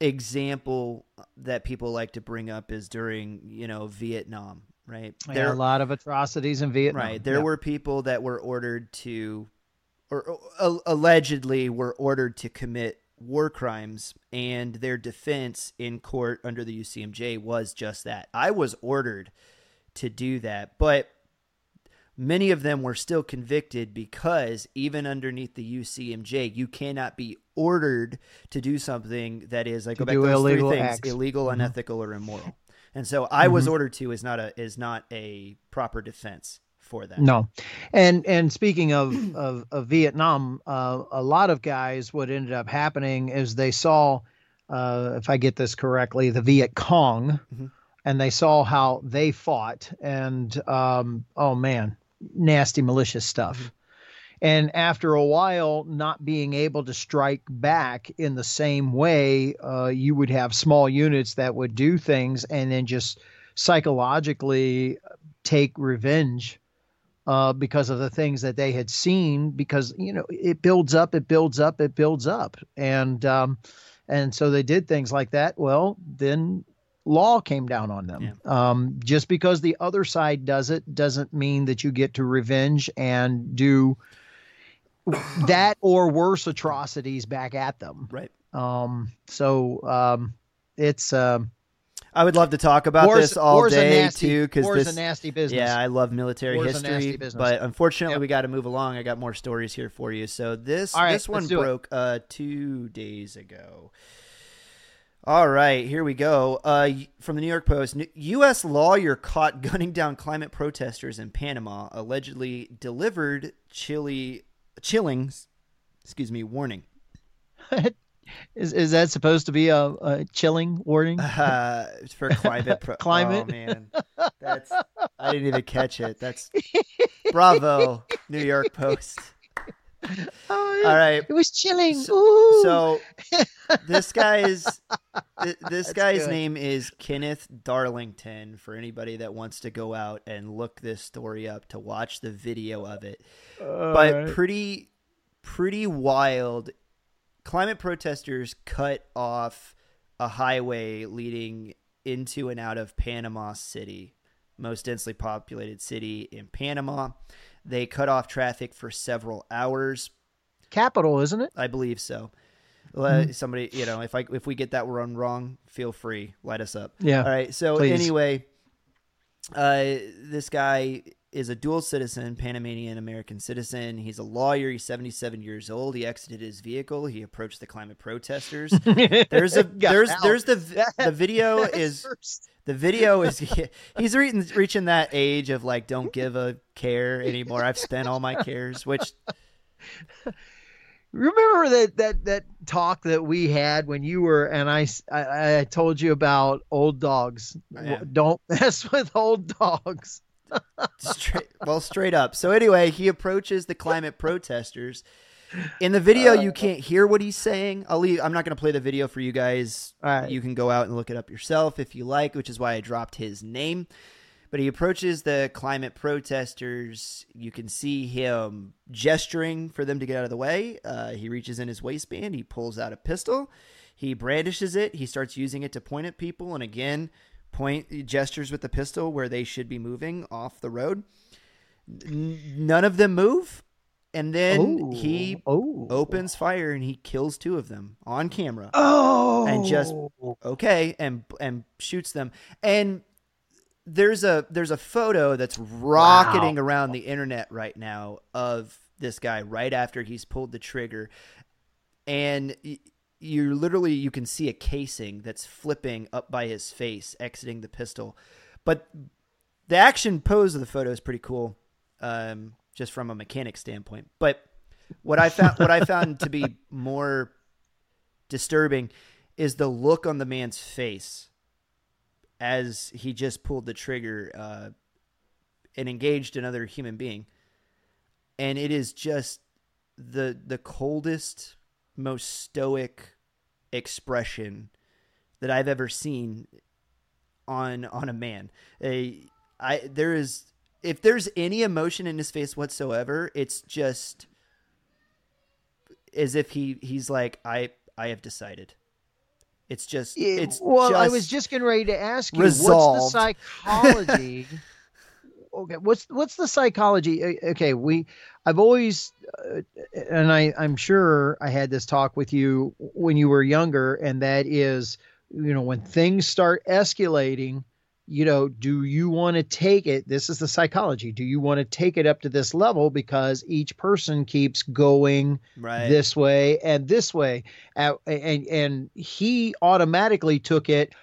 example that people like to bring up is during you know Vietnam, right? There are a lot of atrocities in Vietnam. right. There Yeah. were people that were ordered to, or, or allegedly were ordered to commit war crimes, and their defense in court under the UCMJ was just that. I was ordered to do that, but many of them were still convicted because even underneath the UCMJ, you cannot be ordered to do something that is, I go back to those illegal three things: acts. illegal, Mhm. unethical, or immoral. And so, I was Mhm. ordered to is not a is not a proper defense for that. No, and and speaking of of, of Vietnam, uh, a lot of guys, what ended up happening is they saw, uh, if I get this correctly, the Viet Cong, Mhm. and they saw how they fought, and um, oh man, nasty malicious stuff. And after a while, not being able to strike back in the same way, uh, you would have small units that would do things and then just psychologically take revenge uh, because of the things that they had seen. Because you know it builds up, it builds up, it builds up, and um, and so they did things like that. Well, then law came down on them. Um, just because the other side does it doesn't mean that you get to revenge and do that or worse atrocities back at them. Right. Um, so um, it's um, I would love to talk about war's- this all day nasty- too, because this. a nasty business. Yeah, I love military War's history, but unfortunately, Yep. we got to move along. I got more stories here for you. So this right, this one let's do it. broke uh, two days ago. All right, here we go. Uh, from the New York Post, U.S. lawyer caught gunning down climate protesters in Panama allegedly delivered chilly, chilling, excuse me, warning. Is is that supposed to be a, a chilling warning? Uh, for climate. Pro- Climate? Oh man, that's I didn't even catch it. That's bravo, New York Post. Oh, All right. It was chilling. So- So this guy's th- this That's guy's good. name is Kenneth Darlington. For anybody that wants to go out and look this story up to watch the video of it, but pretty pretty wild. Climate protesters cut off a highway leading into and out of Panama City, most densely populated city in Panama. They cut off traffic for several hours. capital, isn't it? I believe so. Mm-hmm. Let Somebody, you know, if I if we get that one wrong, feel free, light us up. Yeah. All right. So please. anyway, uh, this guy is a dual citizen, Panamanian American citizen. He's a lawyer. He's 77 years old. He exited his vehicle. He approached the climate protesters. There's a there's out. there's the the video is the video is he's reaching reaching that age of like don't give a care anymore. I've spent all my cares, which Remember that that that talk that we had when you were and I I told you about old dogs. Oh, yeah. Don't mess with old dogs. Straight, well straight up. So anyway, he approaches the climate protesters. In the video, you can't hear what he's saying. I'll leave. I'm not going to play the video for you guys. Right. You can go out and look it up yourself if you like, which is why I dropped his name. But he approaches the climate protesters. You can see him gesturing for them to get out of the way. Uh, he reaches in his waistband. He pulls out a pistol. He brandishes it. He starts using it to point at people. And again, point gestures with the pistol where they should be moving off the road. None of them move. And then he oh. oh. Opens fire and he kills two of them on camera. Oh and just- oh. okay and and shoots them. And there's a there's a photo that's rocketing around the internet right now of this guy right after he's pulled the trigger, and you literally you can see a casing that's flipping up by his face, exiting the pistol. But the action pose of the photo is pretty cool, um, just from a mechanic standpoint. But what I found what I found to be more disturbing is the look on the man's face as he just pulled the trigger uh, and engaged another human being, and it is just the the coldest, most stoic expression that I've ever seen on on a man. A, I there is if there's any emotion in his face whatsoever, it's just as if he he's like I I have decided. It's just it's well. Just I was just getting ready to ask you resolved. what's the psychology. Okay, what's what's the psychology? Okay, we I've always uh, and I I'm sure I had this talk with you when you were younger, and that is you know when things start escalating you know, do you want to take it? This is the psychology. Do you want to take it up to this level because each person keeps going right. this way and this way, and and, and he automatically took it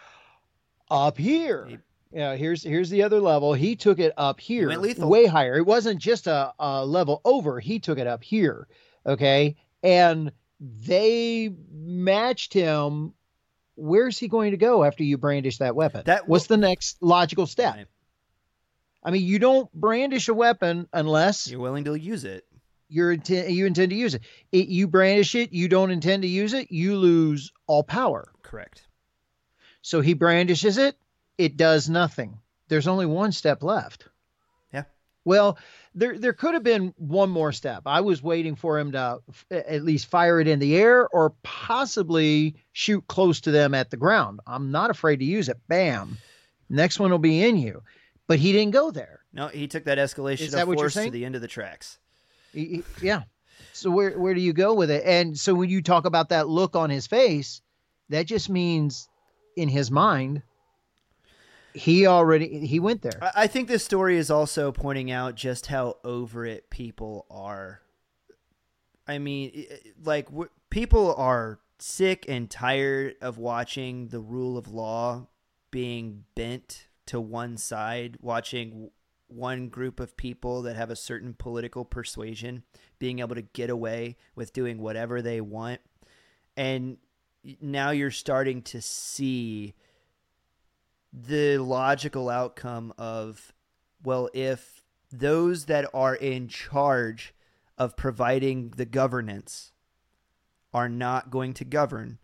up here. Yeah, here's here's the other level. He took it up here, way higher. It wasn't just a, a level over. He took it up here. Okay, and they matched him where's he going to go after you brandish that weapon? That what's the next logical step? Right. I mean, you don't brandish a weapon unless you're willing to use it. You're intent you intend to use it. it. You brandish it, you don't intend to use it, you lose all power. Correct. So he brandishes it, it does nothing. There's only one step left. Yeah. Well, there there could have been one more step. I was waiting for him to f- at least fire it in the air or possibly shoot close to them at the ground. I'm not afraid to use it. Bam. Next one will be in you. But he didn't go there. No, he took that escalation that of force to the end of the tracks. He, he, yeah. So where where do you go with it? And so when you talk about that look on his face, that just means in his mind he already he went there. I think this story is also pointing out just how over it people are. I mean, like people are sick and tired of watching the rule of law being bent to one side, watching one group of people that have a certain political persuasion being able to get away with doing whatever they want. And now you're starting to see the logical outcome of well if those that are in charge of providing the governance are not going to govern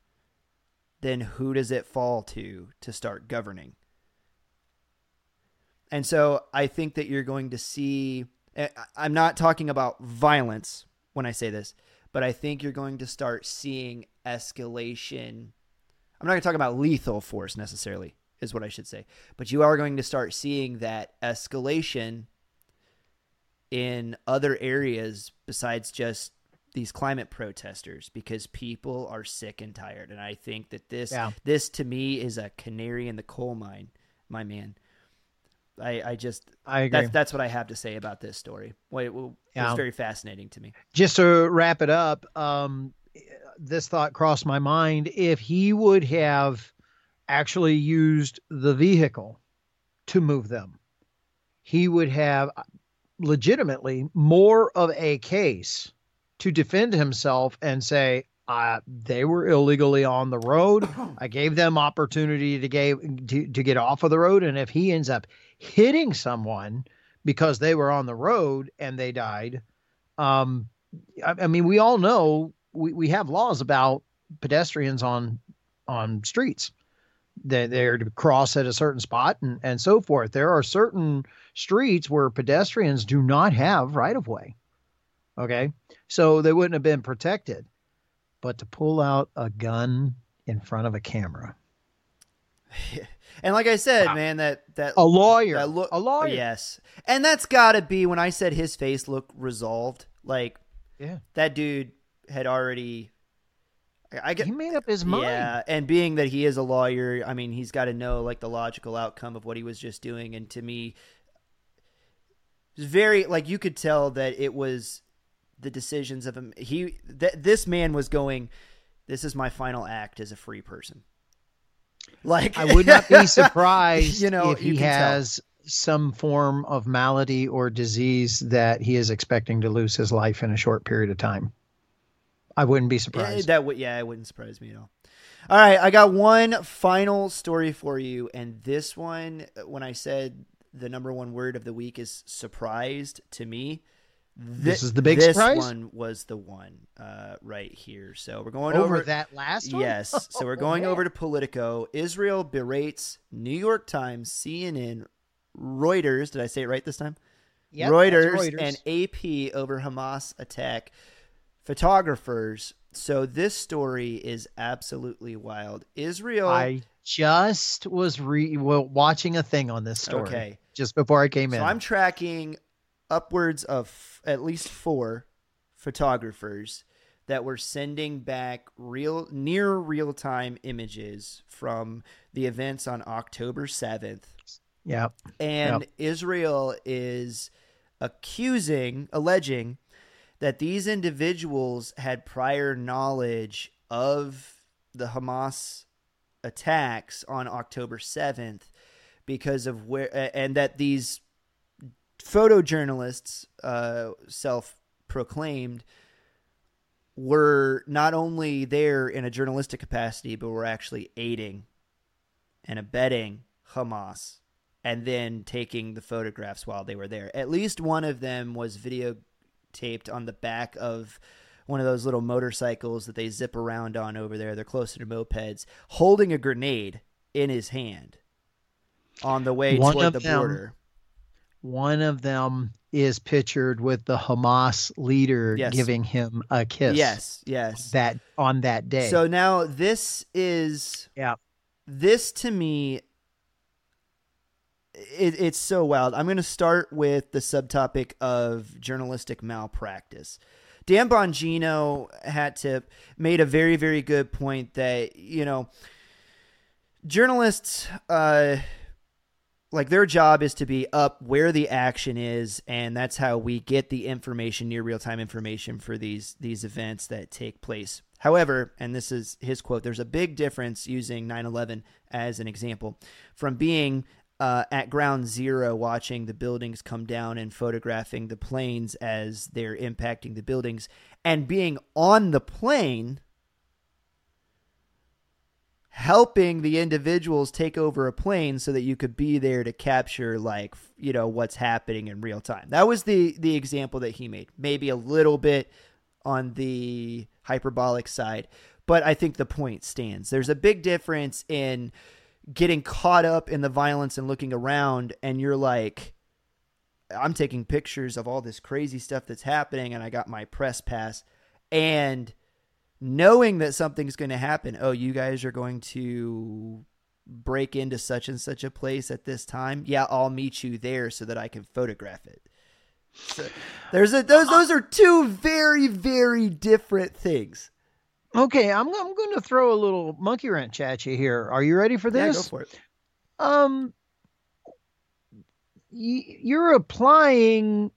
then who does it fall to to start governing? And so i think that you're going to see i'm not talking about violence when i say this but i think you're going to start seeing escalation. I'm not going to talk about lethal force necessarily is what I should say. But you are going to start seeing that escalation in other areas besides just these climate protesters because people are sick and tired and i think that this yeah. this to me is a canary in the coal mine my man i i just i agree. That's, that's what i have to say about this story well, it, it yeah. was very fascinating to me just to wrap it up um this thought crossed my mind if he would have actually used the vehicle to move them, he would have legitimately more of a case to defend himself and say, uh, they were illegally on the road. I gave them opportunity to, gave, to, to get off of the road. And if he ends up hitting someone because they were on the road and they died, um, I, I mean, we all know we, we have laws about pedestrians on on streets they, they're to cross at a certain spot and, and so forth. There are certain streets where pedestrians do not have right of way. Okay. So they wouldn't have been protected. But to pull out a gun in front of a camera. and like I said, wow. man, that that a lawyer, that lo- a lawyer, yes, and that's got to be when I said his face looked resolved. Like, yeah, that dude had already I get, he made up his mind. Yeah, and being that he is a lawyer, I mean, he's got to know like the logical outcome of what he was just doing. And to me, it's very like you could tell that it was the decisions of him. He that this man was going. This is my final act as a free person. Like I would not be surprised You know, if he can tell. has some form of malady or disease that he is expecting to lose his life in a short period of time. I wouldn't be surprised. that would yeah, it wouldn't surprise me at all. All right, I got one final story for you, and this one, when I said the number one word of the week is surprised to me. This is the big this surprise? one was the one uh, right here. So we're going over, over, that last one? Yes. So we're Oh, going man. over to Politico. Israel berates New York Times, CNN, Reuters. Did I say it right this time? Yep, Reuters, Reuters. and AP over Hamas attack. Photographers. So this story is absolutely wild. Israel. I just was re watching a thing on this story Okay. just before I came So in. I'm tracking upwards of at least four photographers that were sending back real near real time images from the events on October 7th. yeah. And Israel is accusing, alleging that these individuals had prior knowledge of the Hamas attacks on October 7th because of where, and that these photojournalists, uh, self proclaimed, were not only there in a journalistic capacity, but were actually aiding and abetting Hamas and then taking the photographs while they were there. At least one of them was videotaped on the back of one of those little motorcycles that they zip around on over there. They're closer to mopeds, holding a grenade in his hand on the way One toward the them- border. One of them is pictured with the Hamas leader Yes. giving him a kiss. Yes, yes. That on that day. So now this is Yeah. This to me it, it's so wild. I'm going to start with the subtopic of journalistic malpractice. Dan Bongino had to made a very very good point that you know journalists uh like their job is to be up where the action is and that's how we get the information near real-time information for these these events that take place however and this is his quote there's a big difference using 9-11 as an example from being uh, at ground zero watching the buildings come down and photographing the planes as they're impacting the buildings. And being on the plane helping the individuals take over a plane so that you could be there to capture like you know what's happening in real time. That was the the example that he made. Maybe a little bit on the hyperbolic side but i think the point stands. There's a big difference in getting caught up in the violence and looking around and you're like i'm taking pictures of all this crazy stuff that's happening and i got my press pass and knowing that something's going to happen. Oh, you guys are going to break into such and such a place at this time. Yeah, I'll meet you there so that I can photograph it. So there's a those those are two very very different things. Okay, I'm I'm going to throw a little monkey wrench at you here. Are you ready for this? Yeah, go for it. Um, you're applying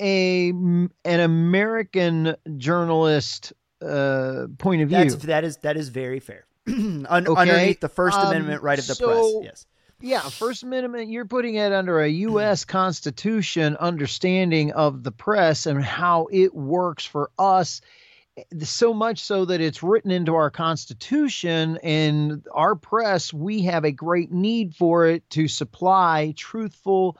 a an American journalist uh, point of view. That's that is that is very fair. Un- Okay, Underneath the First um, Amendment right of the so- press. Yes. yeah, First Amendment. You're putting it under a U.S. Constitution understanding of the press and how it works for us. So much so that it's written into our Constitution and our press. We have a great need for it to supply truthful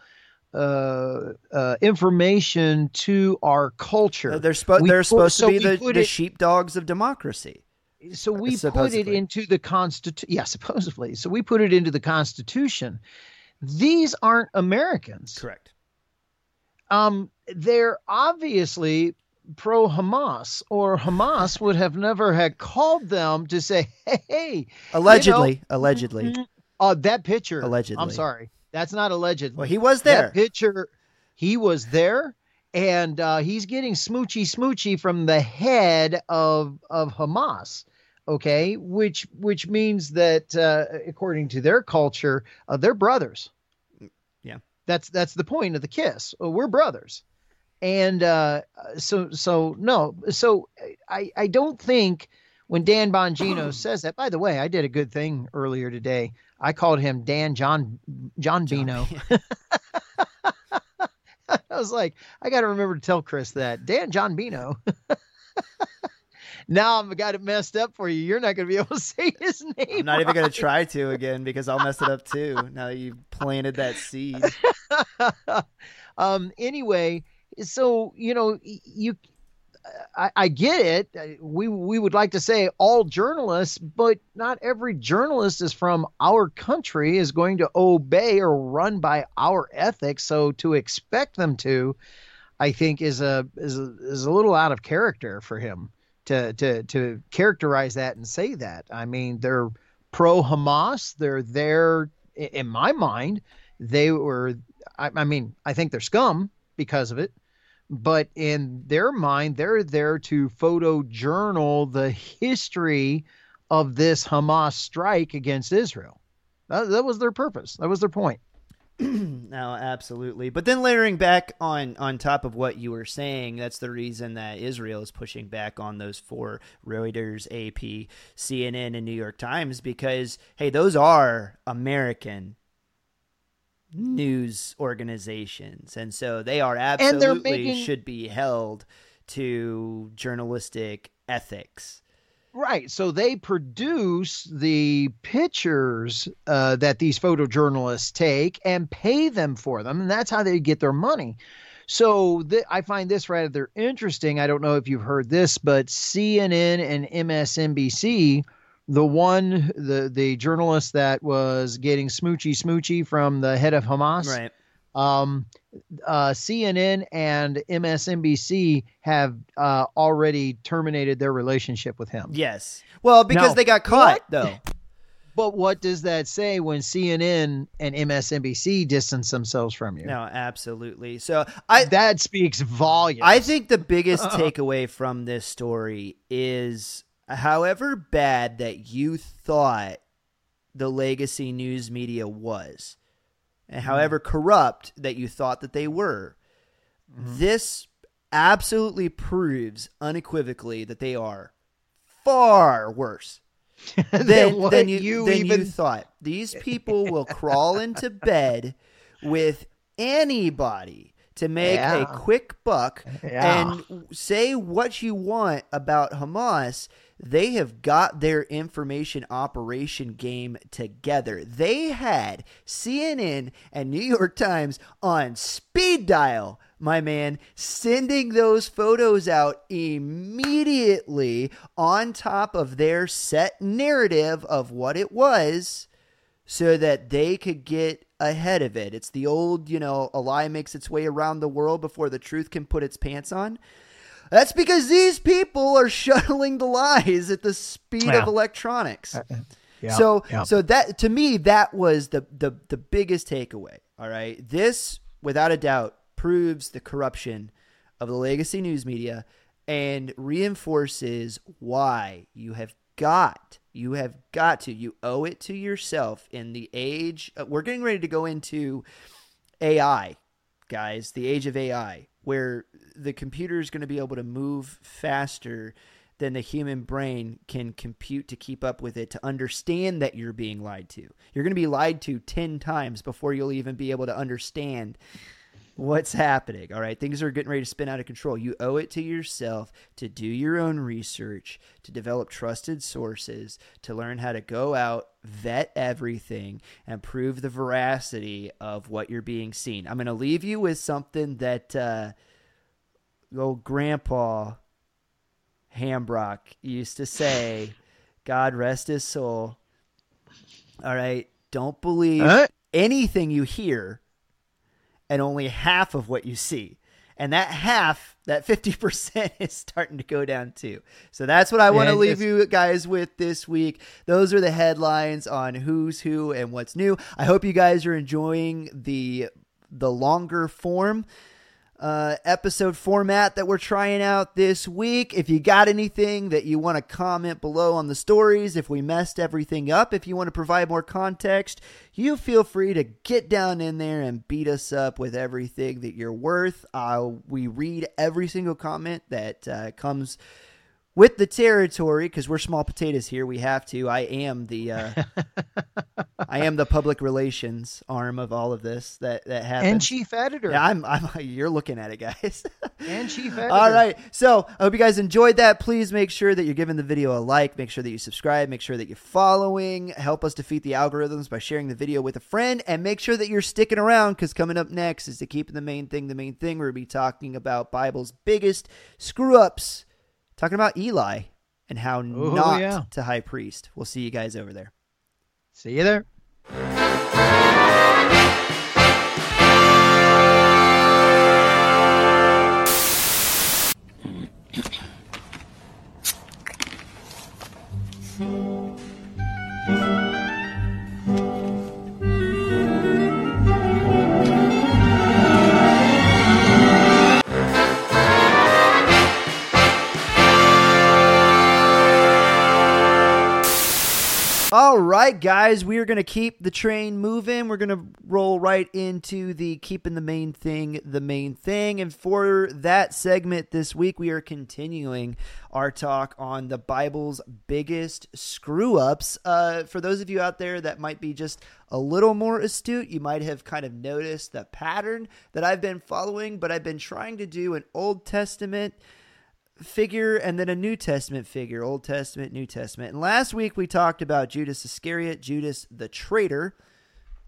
uh, uh, information to our culture. They're, spo- We they're supposed so to be the, the it- sheepdogs of democracy. so we put it into the constitution yeah supposedly so we put it into the constitution these aren't americans Correct. um they're obviously pro hamas or hamas would have never had called them to say hey Allegedly. allegedly. mm, uh that picture Allegedly. i'm sorry that's not alleged Well, he was there. that picture he was there and uh, he's getting smoochy smoochy from the head of of hamas okay which which means that uh, according to their culture uh, they're brothers Yeah. that's that's the point of the kiss Uh, we're brothers and uh, so so no, so I I don't think when Dan Bongino says that. By the way, I did a good thing earlier today. I called him Dan John John Bino. I was like, I got to remember to tell Chris that Dan John Bino. now I've got it messed up for you. You're not going to be able to say his name. I'm not even going to try to again because I'll mess it up too. Now that you planted that seed. um. Anyway, so you know you I, I, get it. Uh, we we would like to say all journalists, but not every journalist is from our country is going to obey or run by our ethics. So to expect them to, I think, is a is a, is a little out of character for him to to to characterize that and say that. I mean, they're pro Hamas. They're there in my mind. They were. I, I mean, I think they're scum because of it but in their mind, they're there to photojournal the history of this Hamas strike against Israel. That, that was their purpose. That was their point. no, absolutely. But then layering back on on top of what you were saying, that's the reason that Israel is pushing back on those four Reuters, AP, CNN, and New York Times because hey, those are American news organizations, and so they are absolutely making... should be held to journalistic ethics. Right. So they produce the pictures uh, that these photojournalists take and pay them for them, and that's how they get their money. So th- I find this rather interesting. I don't know if you've heard this, but CNN and MSNBC the one the the journalist that was getting smoochy smoochy from the head of Hamas. Right. Um, uh, CNN and MSNBC have uh, already terminated their relationship with him. Yes. Well, because now, they got caught what, though. But what does that say when CNN and MSNBC distance themselves from you? No, absolutely. So I that speaks volumes. I think the biggest takeaway from this story is however bad that you thought the legacy news media was, and mm-hmm. however corrupt that you thought that they were, mm-hmm. this absolutely proves unequivocally that they are far worse than, than, than you, you than even... you thought. These people will crawl into bed with anybody to make yeah. a quick buck yeah. and say what you want about Hamas. They have got their information operation game together. They had CNN and New York Times on speed dial, my man, sending those photos out immediately on top of their set narrative of what it was so that they could get ahead of it. It's the old, you know, a lie makes its way around the world before the truth can put its pants on. That's because these people are shuttling the lies at the speed yeah. of electronics. Uh, uh, yeah, so yeah. so that to me that was the the the biggest takeaway. All right. This without a doubt proves the corruption of the legacy news media and reinforces why you have got you have got to. You owe it to yourself in the age. Uh, we're getting ready to go into AI, guys, the age of AI, where the computer is going to be able to move faster than the human brain can compute to keep up with it to understand that you're being lied to. You're going to be lied to 10 times before you'll even be able to understand what's happening. All right. Things are getting ready to spin out of control. You owe it to yourself to do your own research, to develop trusted sources, to learn how to go out, vet everything, and prove the veracity of what you're being seen. I'm going to leave you with something that uh, old grandpa Hambrock used to say. God rest his soul. All right. Don't believe uh? anything you hear and only half of what you see. And that half, that 50% is starting to go down too. So that's what I want to leave you guys with this week. Those are the headlines on who's who and what's new. I hope you guys are enjoying the the longer form uh, episode format that we're trying out this week. If you got anything that you want to comment below on the stories, if we messed everything up, if you want to provide more context, you feel free to get down in there and beat us up with everything that you're worth. Uh, we read every single comment that uh, comes with the territory because we're small potatoes here. We have to. I am the uh, I am the public relations arm of all of this that that happens. And chief editor. Yeah, I'm. I'm. You're looking at it, guys. and chief editor. All right. So I hope you guys enjoyed that. Please make sure that you're giving the video a like. Make sure that you subscribe. Make sure that you're following. Help us defeat the algorithms by sharing the video with a friend, and make sure that you're sticking around because coming up next is to keep the main thing the main thing. We're gonna be talking about Bible's biggest screw ups talking about Eli and how Ooh, not yeah. to high priest. We'll see you guys over there. See you there. All right, guys, we are going to keep the train moving. We're going to roll right into the keeping the main thing the main thing. And for that segment this week, we are continuing our talk on the Bible's biggest screw ups. Uh, for those of you out there that might be just a little more astute, you might have kind of noticed the pattern that I've been following, but I've been trying to do an Old Testament figure and then a New Testament figure, Old Testament, New Testament. And last week we talked about Judas Iscariot, Judas the traitor.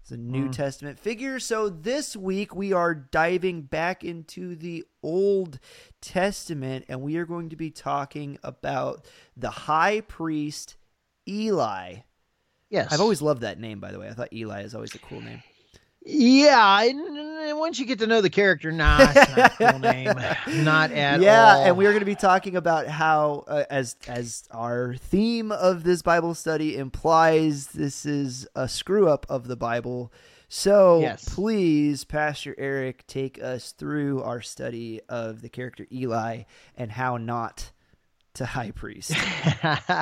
It's a New hmm. Testament figure. So this week we are diving back into the Old Testament and we are going to be talking about the high priest Eli. Yes. I've always loved that name, by the way. I thought Eli is always a cool name. Yeah, and once you get to know the character, nah, it's not a cool name, not at yeah, all. and we are going to be talking about how, uh, as as our theme of this Bible study implies, this is a screw up of the Bible. So Yes. please, Pastor Eric, take us through our study of the character Eli and how not to high priest.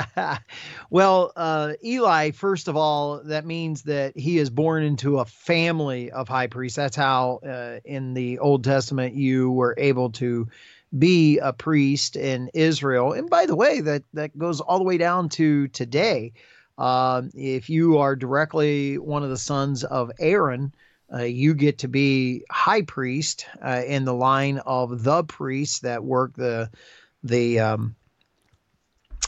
well, uh, Eli, first of all, that means that he is born into a family of high priests. That's how uh, in the Old Testament you were able to be a priest in Israel. And by the way, that, that goes all the way down to today. Um, if you are directly one of the sons of Aaron, uh, you get to be high priest uh, in the line of the priests that work the the um,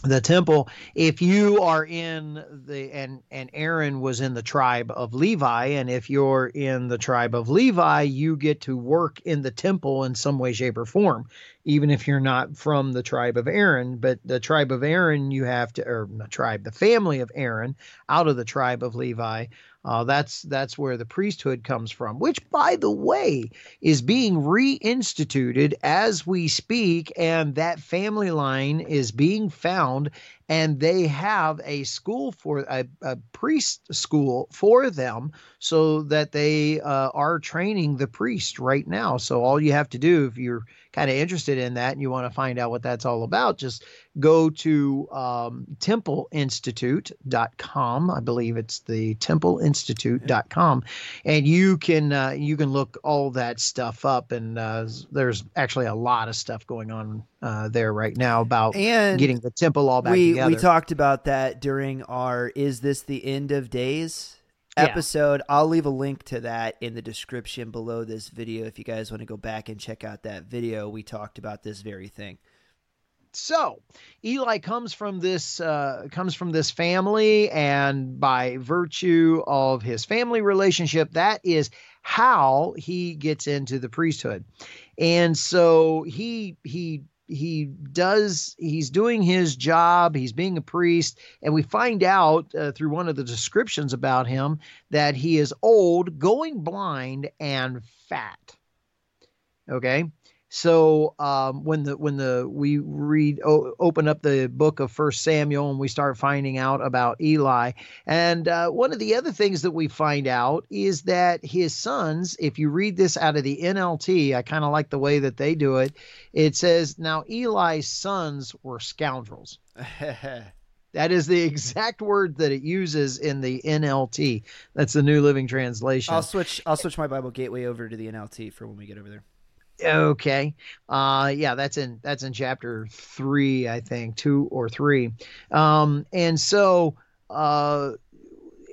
the temple. If you are in the and and Aaron was in the tribe of Levi and if you're in the tribe of Levi you get to work in the temple in some way shape or form even if you're not from the tribe of Aaron. But the tribe of Aaron you have to or not tribe the family of Aaron out of the tribe of Levi uh, that's that's where the priesthood comes from, which, by the way, is being reinstituted as we speak, and that family line is being found, and they have a school for a, a priest school for them, so that they uh, are training the priest right now. So all you have to do, if you're kind of interested in that and you want to find out what that's all about, just go to um, templeinstitute.com. I believe it's the templeinstitute.com, and you can uh, you can look all that stuff up. And uh, there's actually a lot of stuff going on uh, there right now about And getting the temple all back we together. we talked about that during our "Is this the end of days?" Yeah. episode. I'll leave a link to that in the description below this video if you guys want to go back and check out that video. We talked about this very thing. So Eli comes from this uh, comes from this family, and by virtue of his family relationship, that is how he gets into the priesthood. And so he he he does he's doing his job he's being a priest and we find out uh, through one of the descriptions about him that he is old going blind and fat. Okay So um, when the when the we read o- open up the book of First Samuel and we start finding out about Eli, and uh, one of the other things that we find out is that his sons. If you read this out of the NLT, I kind of like the way that they do it. It says, "Now Eli's sons were scoundrels." That is the exact word that it uses in the NLT. That's the New Living Translation. I'll switch. I'll switch my Bible Gateway over to the NLT for when we get over there. Okay. Uh yeah, that's in that's in chapter 3, I think, 2 or 3. Um and so uh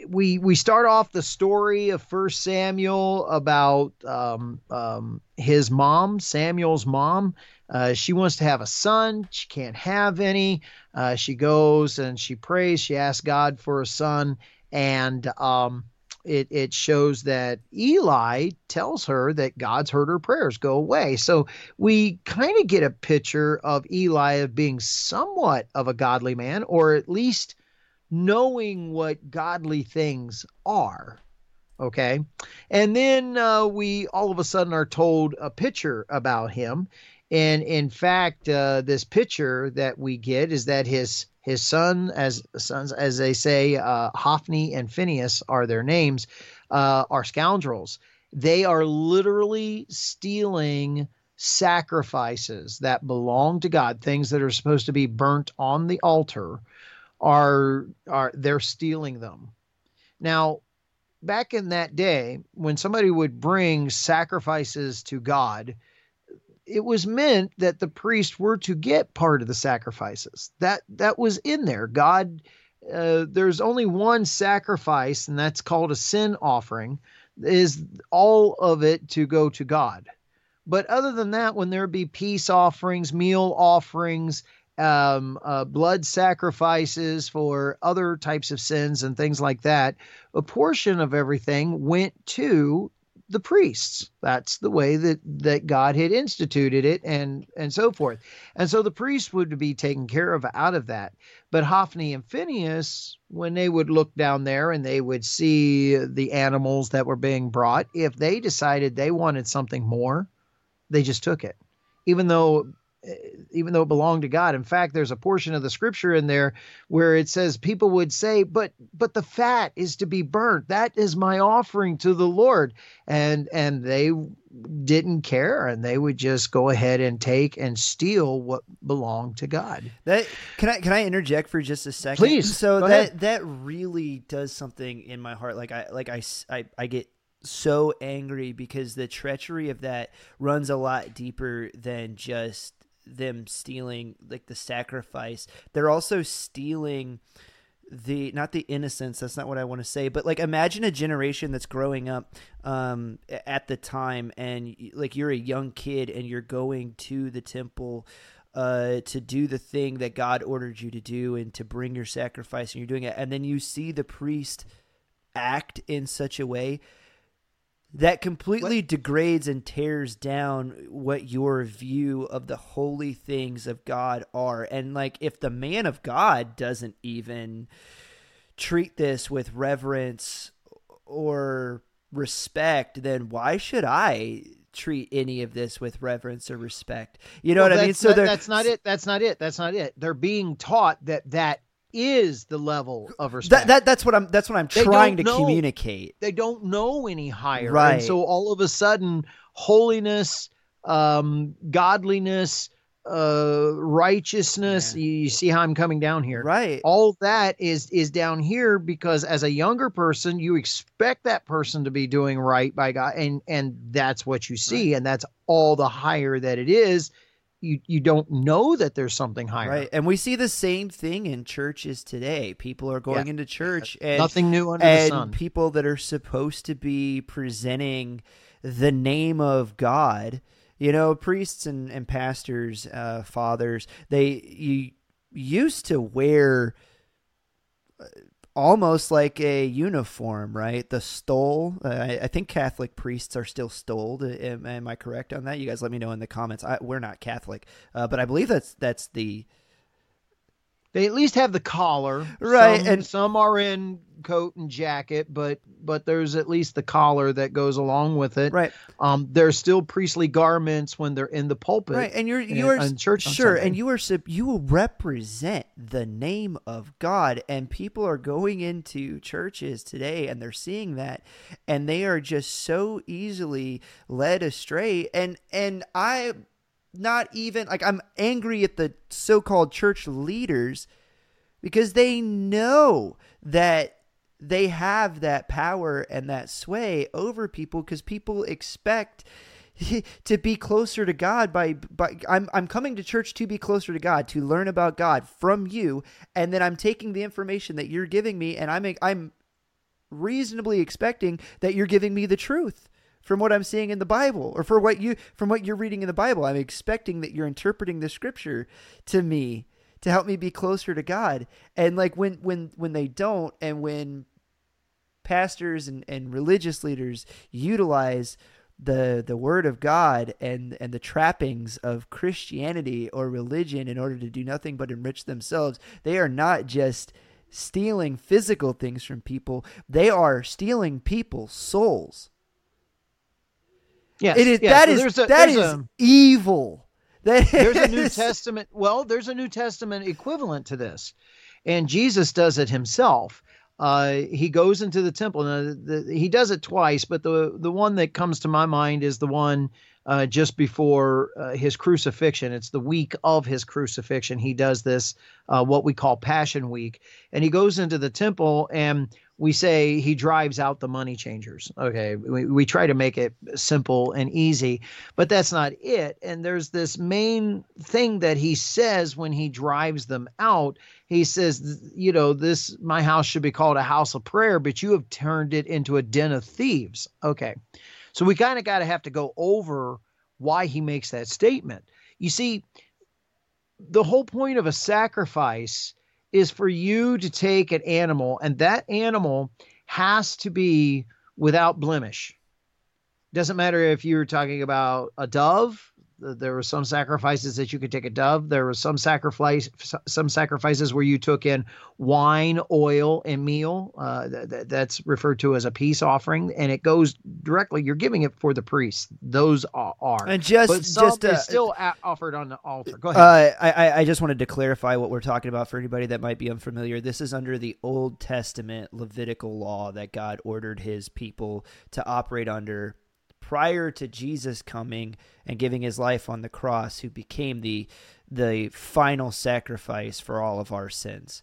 we we start off the story of First Samuel about um, um, his mom, Samuel's mom. Uh, she wants to have a son. She can't have any. Uh, she goes and she prays. She asks God for a son, and um, it it shows that Eli tells her that God's heard her prayers. Go away. So we kind of get a picture of Eli of being somewhat of a godly man, or at least knowing what godly things are. Okay. And then uh, we all of a sudden are told a picture about him. And in fact, uh, this picture that we get is that his his son, as sons, as they say, uh, Hophni and Phineas are their names, uh, are scoundrels. They are literally stealing sacrifices that belong to God, things that are supposed to be burnt on the altar, are are they're stealing them. Now, back in that day, when somebody would bring sacrifices to God, it was meant that the priests were to get part of the sacrifices. That that was in there. God, uh, there's only one sacrifice, and that's called a sin offering. Is all of it to go to God? But other than that, when there be peace offerings, meal offerings, um, uh, blood sacrifices for other types of sins and things like that, a portion of everything went to the priests. That's the way that that God had instituted it, and and so forth. And so the priests would be taken care of out of that. But Hophni and Phineas, when they would look down there and they would see the animals that were being brought, if they decided they wanted something more, they just took it, even though Eh, even though it belonged to God. In fact, there's a portion of the scripture in there where it says people would say, "But but the fat is to be burnt. That is my offering to the Lord." And and they didn't care and they would just go ahead and take and steal what belonged to God. That can I can I interject for just a second? Please. So that ahead. that really does something in my heart. Like I like I I, I get so angry because the treachery of that runs a lot deeper than just them stealing like the sacrifice. They're also stealing the not the innocence that's not what i want to say but like imagine a generation that's growing up um at the time and like you're a young kid and you're going to the temple uh to do the thing that god ordered you to do and to bring your sacrifice and you're doing it and then you see the priest act in such a way that completely what? degrades and tears down what your view of the holy things of God are. And like if the man of God doesn't even treat this with reverence or respect, then why should I treat any of this with reverence or respect? You know well, what I mean? So that, that's not it. That's not it. That's not it. They're being taught that that is the level of respect. That, that that's what I'm that's what I'm they trying to know, communicate. They don't know any higher. Right. And so all of a sudden holiness, um, godliness, uh righteousness yeah. you, see how i'm coming down here right all that is is down here because as a younger person you expect that person to be doing right by god and and that's what you see right. and that's all the higher that it is you you don't know that there's something higher. Right. And we see the same thing in churches today. People are going yeah. into church and nothing new under the sun. People that are supposed to be presenting the name of God, you know, priests and, and pastors, uh, fathers, they you used to wear uh, almost like a uniform, right? The stole. Uh, I, I, think Catholic priests are still stoled. Am, am, I correct on that? You guys, let me know in the comments. I, we're not Catholic, uh, but I believe that's that's the. They at least have the collar, right? Some, and some are in coat and jacket, but but there's at least the collar that goes along with it. Right. Um, there's still priestly garments when they're in the pulpit. Right, and you're you're church sure, and you are you will represent the name of God, and people are going into churches today, and they're seeing that, and they are just so easily led astray, and and I, not even like I'm angry at the so-called church leaders because they know that they have that power and that sway over people because people expect to be closer to God by by I'm I'm coming to church to be closer to God, to learn about God from you, and then I'm taking the information that you're giving me and I'm I'm reasonably expecting that you're giving me the truth from what I'm seeing in the Bible or for what you from what you're reading in the Bible. I'm expecting that you're interpreting the scripture to me to help me be closer to God. And like when when when they don't and when pastors and, and religious leaders utilize the the word of God and and the trappings of Christianity or religion in order to do nothing but enrich themselves, they are not just stealing physical things from people, they are stealing people's souls. Yes, It is yes. that So is a, that is a, evil. That there's a New Testament. Well, there's a New Testament equivalent to this, and Jesus does it himself. Uh, he goes into the temple. Now, the, the, he does it twice, but the the one that comes to my mind is the one uh, just before uh, his crucifixion. It's the week of his crucifixion. He does this, uh, what we call Passion Week, and he goes into the temple and we say he drives out the money changers. Okay, we, we try to make it simple and easy, but that's not it. And there's this main thing that he says when he drives them out. He says, you know, this my house should be called a house of prayer, but you have turned it into a den of thieves. Okay. So we kind of got to have to go over why he makes that statement. You see, the whole point of a sacrifice is for you to take an animal, and that animal has to be without blemish. Doesn't matter if you're talking about a dove. There were some sacrifices that you could take a dove. There were some sacrifice, some sacrifices where you took in wine, oil, and meal. Uh, th- that's referred to as a peace offering, and it goes directly. You're giving it for the priest. Those are. And just but some just uh, still offered on the altar. Go ahead. Uh, I- I just wanted to clarify what we're talking about for anybody that might be unfamiliar. This is under the Old Testament Levitical law that God ordered his people to operate under prior to Jesus coming and giving his life on the cross, who became the the final sacrifice for all of our sins,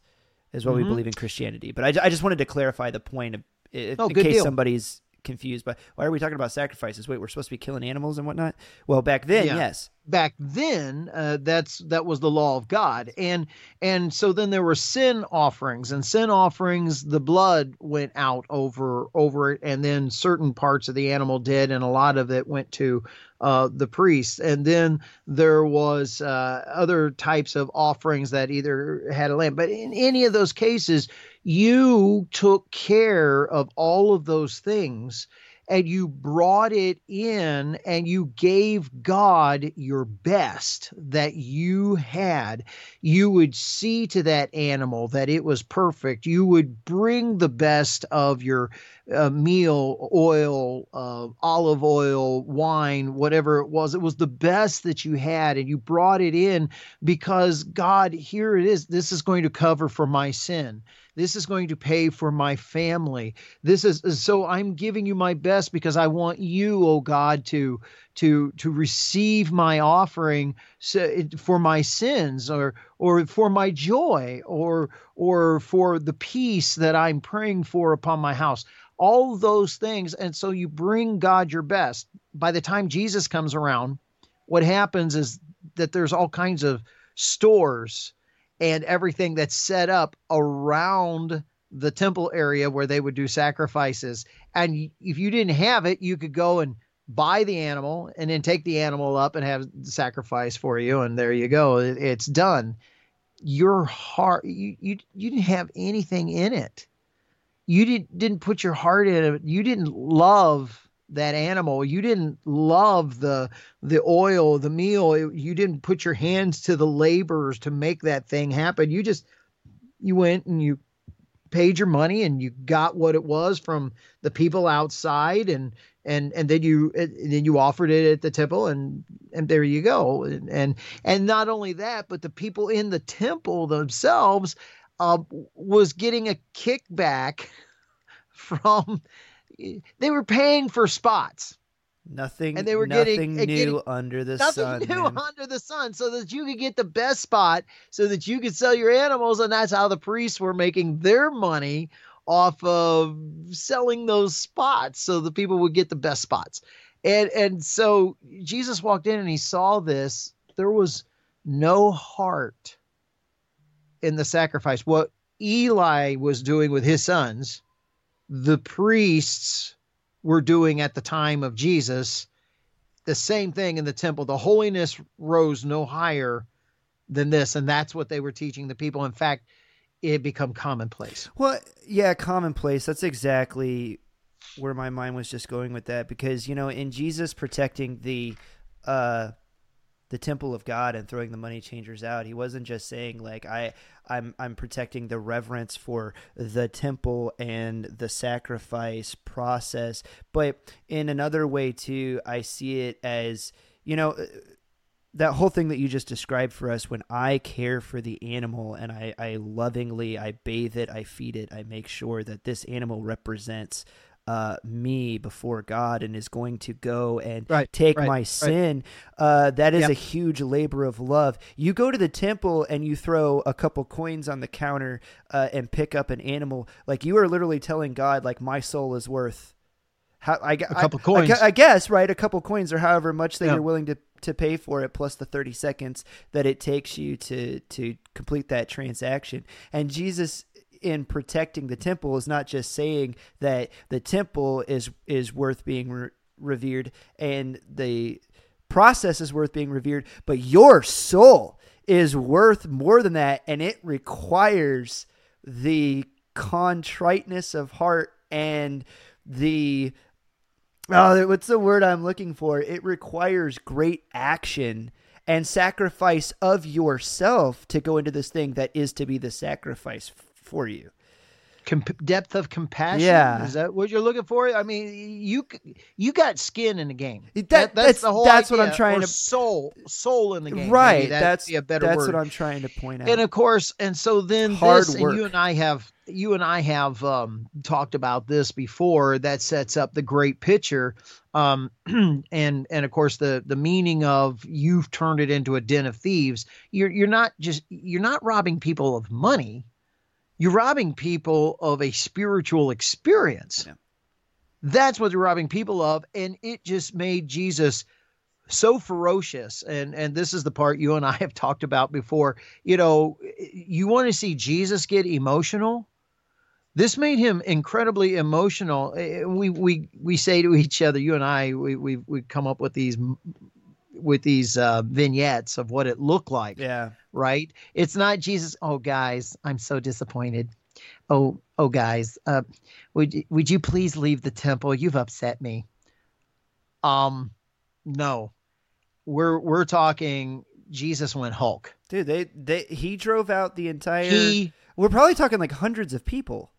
is what we Mhm. believe in Christianity. But I, I just wanted to clarify the point of, in, Oh, in case deal. somebody's confused. But why are we talking about sacrifices? Wait, we're supposed to be killing animals and whatnot. Well, back then, Yeah. yes. back then uh, that's that was the law of god and and so then there were sin offerings and sin offerings the blood went out over over it and then certain parts of the animal did and a lot of it went to uh, the priests and then there was uh, other types of offerings that either had a lamb but in any of those cases you took care of all of those things and you brought it in and you gave God your best that you had, you would see to that animal that it was perfect. You would bring the best of your uh, meal, oil, uh, olive oil, wine, whatever it was. It was the best that you had, and you brought it in because God, here it is. This is going to cover for my sin. This is going to pay for my family. This is so I'm giving you my best because I want you, oh God, to to to receive my offering for my sins or or for my joy or or for the peace that I'm praying for upon my house. All those things and so you bring God your best. By the time Jesus comes around, what happens is that there's all kinds of stores and everything that's set up around the temple area where they would do sacrifices. And if you didn't have it, you could go and buy the animal and then take the animal up and have the sacrifice for you. And there you go. It, it's done. Your heart, you, you, you didn't have anything in it. You didn't, didn't put your heart in it. You didn't love that animal. You didn't love the the oil, the meal. You didn't put your hands to the labors to make that thing happen. You just you went and you paid your money and you got what it was from the people outside and and and then you and then you offered it at the temple and and there you go and and, and not only that but the people in the temple themselves uh, was getting a kickback from they were paying for spots Nothing, And they were nothing getting- new uh, getting- under the nothing sun. new man. under the sun so that you could get the best spot so that you could sell your animals and that's how the priests were making their money off of selling those spots so the people would get the best spots and and so jesus walked in and he saw this there was no heart in the sacrifice what eli was doing with his sons the priests were doing at the time of jesus the same thing in the temple. The holiness rose no higher than this, and that's what they were teaching the people. In fact, it become commonplace. Well, yeah, commonplace. That's exactly where my mind was just going with that because you know, in Jesus protecting the uh the temple of God and throwing the money changers out, he wasn't just saying like I I'm I'm protecting the reverence for the temple and the sacrifice process, but in another way too, I see it as, you know, uh, that whole thing that you just described for us when i care for the animal and I, I lovingly i bathe it i feed it i make sure that this animal represents uh, me before god and is going to go and Right, take right, my right. sin uh, that is Yep. a huge labor of love you go to the temple and you throw a couple coins on the counter uh, and pick up an animal like you are literally telling god like my soul is worth how I, a couple I, coins. I, guess right a couple coins or however much that Yeah. you're willing to to pay for it plus the 30 seconds that it takes you to to complete that transaction and jesus in protecting the temple is not just saying that the temple is is worth being re- revered and the process is worth being revered but your soul is worth more than that and it requires the contriteness of heart and the Oh, what's the word I'm looking for? It requires great action and sacrifice of yourself to go into this thing that is to be the sacrifice for you. Com- depth of compassion. Yeah. is that what you're looking for? I mean, you you got skin in the game. That- that's- the whole that's what I'm trying or to- soul soul in the game. right. Maybe That's be a better that's word. what I'm trying to point out. and of course and so then Hard this work. and you and i have you and i have um, talked about this before that sets up the great picture um, and and of course the the meaning of you've turned it into a den of thieves you're you're not just you're not robbing people of money you're robbing people of a spiritual experience. Yeah. that's what you're robbing people of and it just made jesus so ferocious. And and this is the part you and I have talked about before. You know you want to see Jesus get emotional? This made him incredibly emotional. We we we say to each other you and I we we we come up with these with these uh, vignettes of what it looked like yeah. right? It's not Jesus. Oh, guys, I'm so disappointed. Oh, oh, guys, uh, would would you please leave the temple? You've upset me. Um, no, we're we're talking. Jesus went Hulk. Dude, they, they he drove out the entire He We're probably talking like hundreds of people.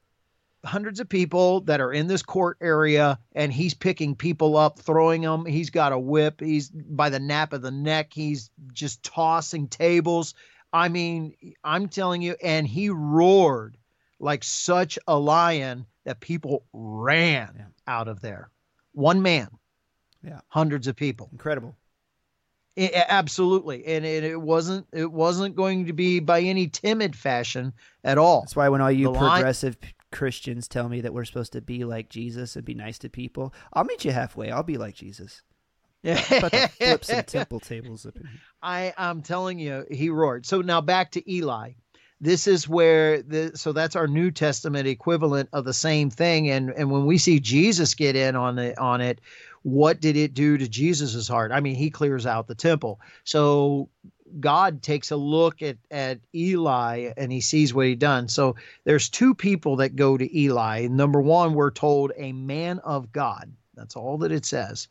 Hundreds of people that are in this court area and he's picking people up throwing them he's got a whip. He's by the nape of the neck he's just tossing tables. I mean i'm telling you and he roared like such a lion that people ran Yeah. out of there. One man. Yeah. hundreds of people. Incredible. I- I- absolutely. And it, it wasn't it wasn't going to be by any timid fashion at all. That's why when all you The progressive p- Christians tell me that we're supposed to be like Jesus and be nice to people, I'll meet you halfway. I'll be like Jesus. About to flip some temple tables up in here. I I'm telling you, he roared. So now back to Eli. This is where the so that's our New Testament equivalent of the same thing. And and when we see Jesus get in on the on it, what did it do to Jesus's heart? I mean, he clears out the temple. So God takes a look at at Eli and he sees what he done. So there's two people that go to Eli. Number one, we're told a man of God. That's all that it says.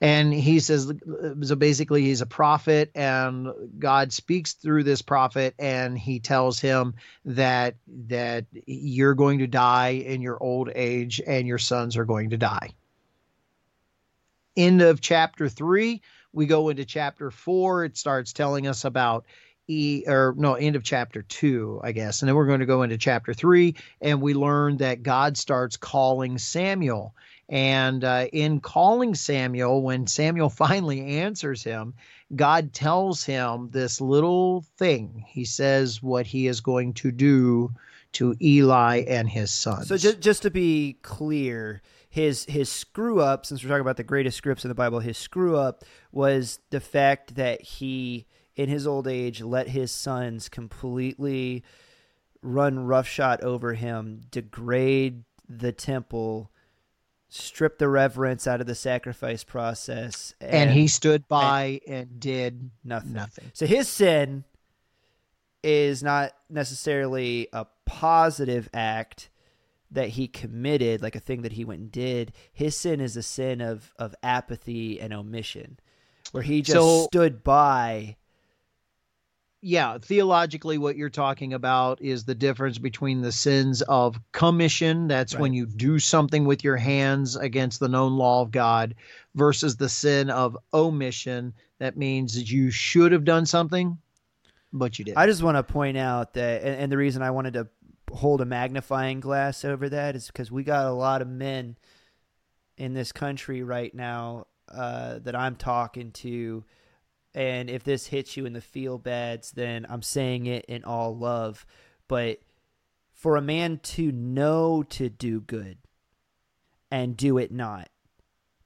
and he says so basically he's a prophet and god speaks through this prophet and he tells him that that you're going to die in your old age and your sons are going to die end of chapter 3 we go into chapter 4 it starts telling us about E or no, end of chapter two, I guess. And then we're going to go into chapter three, and we learn that God starts calling Samuel. And uh, in calling Samuel, when Samuel finally answers him, God tells him this little thing. He says what he is going to do to Eli and his sons. So just just to be clear, his his screw up, since we're talking about the greatest scripts in the Bible, his screw up was the fact that he in his old age let his sons completely run roughshod over him, degrade the temple, strip the reverence out of the sacrifice process. And, and he stood by and, and, did nothing. nothing. So his sin is not necessarily a positive act that he committed, like a thing that he went and did. His sin is a sin of, of apathy and omission, where he just so, stood by yeah, theologically, what you're talking about is the difference between the sins of commission, that's right. when you do something with your hands against the known law of God, versus the sin of omission, that means that you should have done something, but you didn't. I just want to point out that, and, and the reason I wanted to hold a magnifying glass over that is because we got a lot of men in this country right now uh, that I'm talking to and if this hits you in the feel bads, then I'm saying it in all love. But for a man to know to do good and do it not,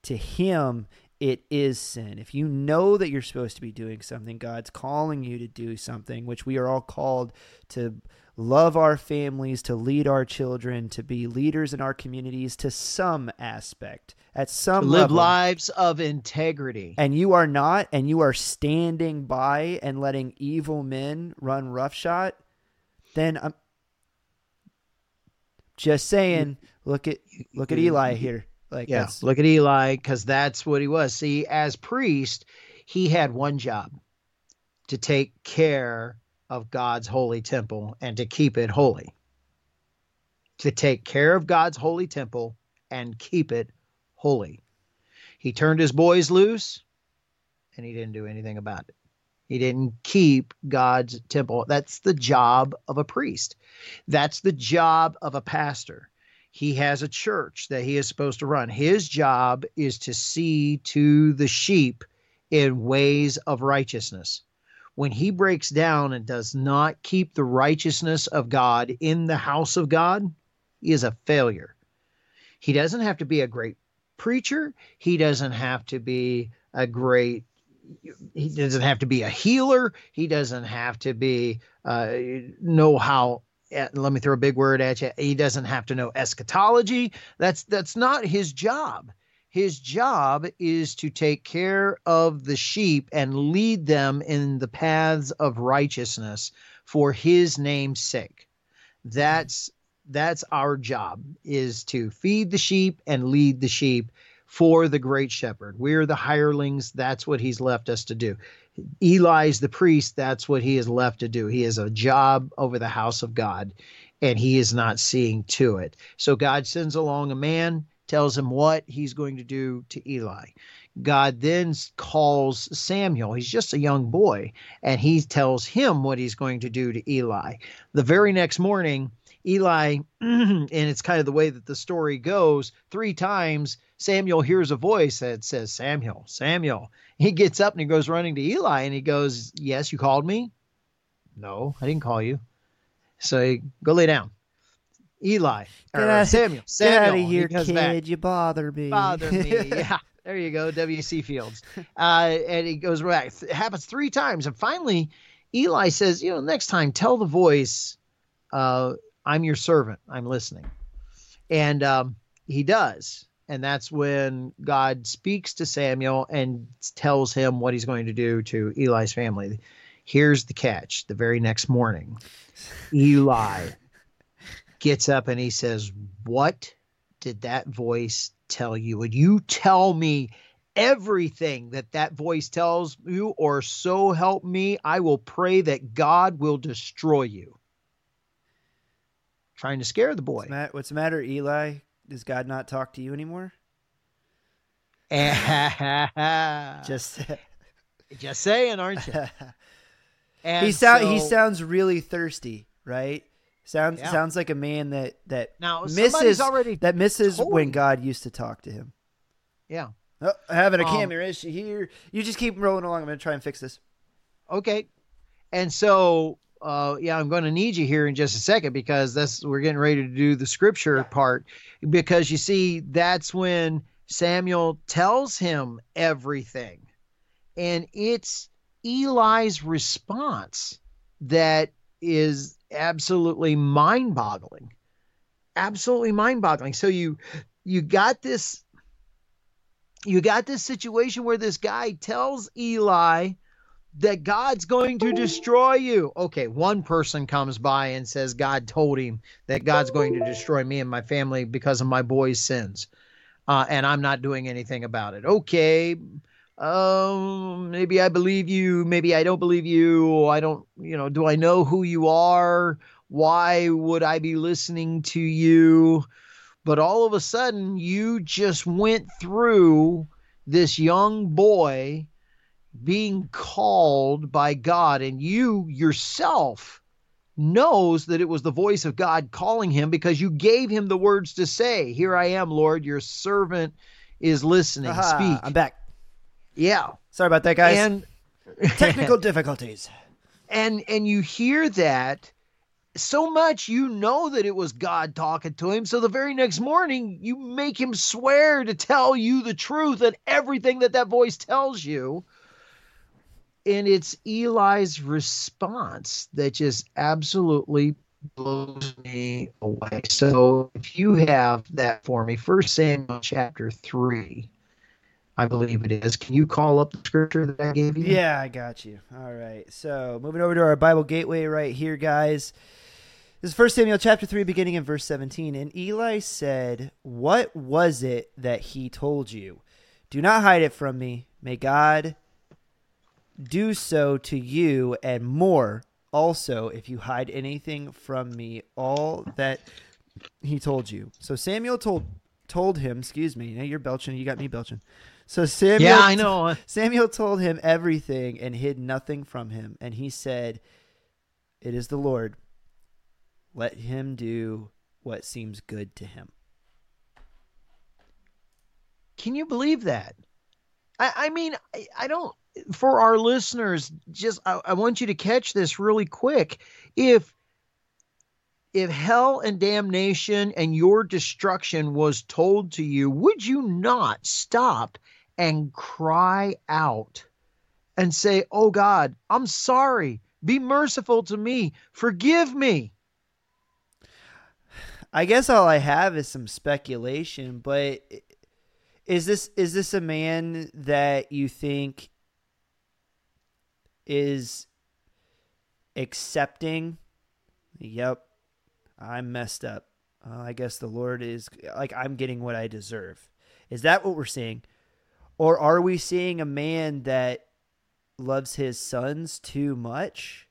to him, it is sin. If you know that you're supposed to be doing something, God's calling you to do something, which we are all called to love our families, to lead our children, to be leaders in our communities to some aspect, at some live level. lives of integrity. And you are not, and you are standing by and letting evil men run roughshod, then I'm just saying, look at look at Eli here. Like yeah, look at Eli because that's what he was. See, as priest, he had one job to take care of God's holy temple and to keep it holy. To take care of God's holy temple and keep it holy. He turned his boys loose and he didn't do anything about it. He didn't keep God's temple. That's the job of a priest. That's the job of a pastor. He has a church that he is supposed to run. His job is to see to the sheep in ways of righteousness when he breaks down and does not keep the righteousness of God in the house of God, he is a failure. He doesn't have to be a great preacher. He doesn't have to be a great he doesn't have to be a healer. He doesn't have to be uh, know how. Eh, let me throw a big word at you. He doesn't have to know eschatology. That's that's not his job. His job is to take care of the sheep and lead them in the paths of righteousness for his name's sake. That's that's our job is to feed the sheep and lead the sheep for the great shepherd. We're the hirelings, that's what he's left us to do. Eli's the priest, that's what he is left to do. He has a job over the house of God and he is not seeing to it. So God sends along a man tells him what he's going to do to Eli. God then calls Samuel. He's just a young boy, and he tells him what he's going to do to Eli. The very next morning, Eli, and it's kind of the way that the story goes, three times Samuel hears a voice that says, Samuel, Samuel. He gets up and he goes running to Eli and he goes, Yes, you called me? No, I didn't call you. So go lay down. Eli or out, Samuel. Samuel. Get out of here, kid! Back. You bother me. Bother me. yeah. There you go, W.C. Fields. Uh, and he goes back. It happens three times, and finally, Eli says, "You know, next time, tell the voice, uh, I'm your servant. I'm listening." And um, he does, and that's when God speaks to Samuel and tells him what he's going to do to Eli's family. Here's the catch: the very next morning, Eli gets up and he says, What did that voice tell you? Would you tell me everything that that voice tells you, or so help me, I will pray that God will destroy you. Trying to scare the boy. What's, what's the matter, Eli? Does God not talk to you anymore? just, just saying, aren't you? he sound so, he sounds really thirsty, right? Sounds yeah. sounds like a man that that now misses already that misses when God used to talk to him. Yeah. Oh, having a um, camera issue here. You just keep rolling along. I'm going to try and fix this. Okay. And so, uh, yeah, I'm going to need you here in just a second because that's we're getting ready to do the scripture part. Because you see, that's when Samuel tells him everything, and it's Eli's response that is absolutely mind-boggling. Absolutely mind-boggling. So you you got this you got this situation where this guy tells Eli that God's going to destroy you. Okay, one person comes by and says God told him that God's going to destroy me and my family because of my boy's sins. Uh, and I'm not doing anything about it. Okay, um, maybe I believe you, maybe I don't believe you. I don't, you know, do I know who you are? Why would I be listening to you? But all of a sudden, you just went through this young boy being called by God, and you yourself knows that it was the voice of God calling him because you gave him the words to say, Here I am, Lord, your servant is listening. Aha, Speak. I'm back. Yeah. Sorry about that, guys. And technical difficulties. And and you hear that so much you know that it was God talking to him. So the very next morning, you make him swear to tell you the truth and everything that that voice tells you. And it's Eli's response that just absolutely blows me away. So if you have that for me, First Samuel chapter 3. I believe it is. Can you call up the scripture that I gave you? Yeah, I got you. All right. So moving over to our Bible gateway right here, guys. This is 1 Samuel chapter 3, beginning in verse 17. And Eli said, What was it that he told you? Do not hide it from me. May God do so to you and more also if you hide anything from me, all that he told you. So Samuel told told him, excuse me, now you're belching, you got me belching. So Samuel Yeah, I know. Samuel told him everything and hid nothing from him, and he said, It is the Lord let him do what seems good to him. Can you believe that? I, I mean, I, I, don't. For our listeners, just I, I want you to catch this really quick. If if hell and damnation and your destruction was told to you, would you not stop and cry out and say, Oh God, I'm sorry. Be merciful to me. Forgive me. I guess all I have is some speculation, but is this is this a man that you think is accepting? Yep, I'm messed up. Uh, I guess the Lord is like I'm getting what I deserve. Is that what we're seeing? Or are we seeing a man that loves his sons too much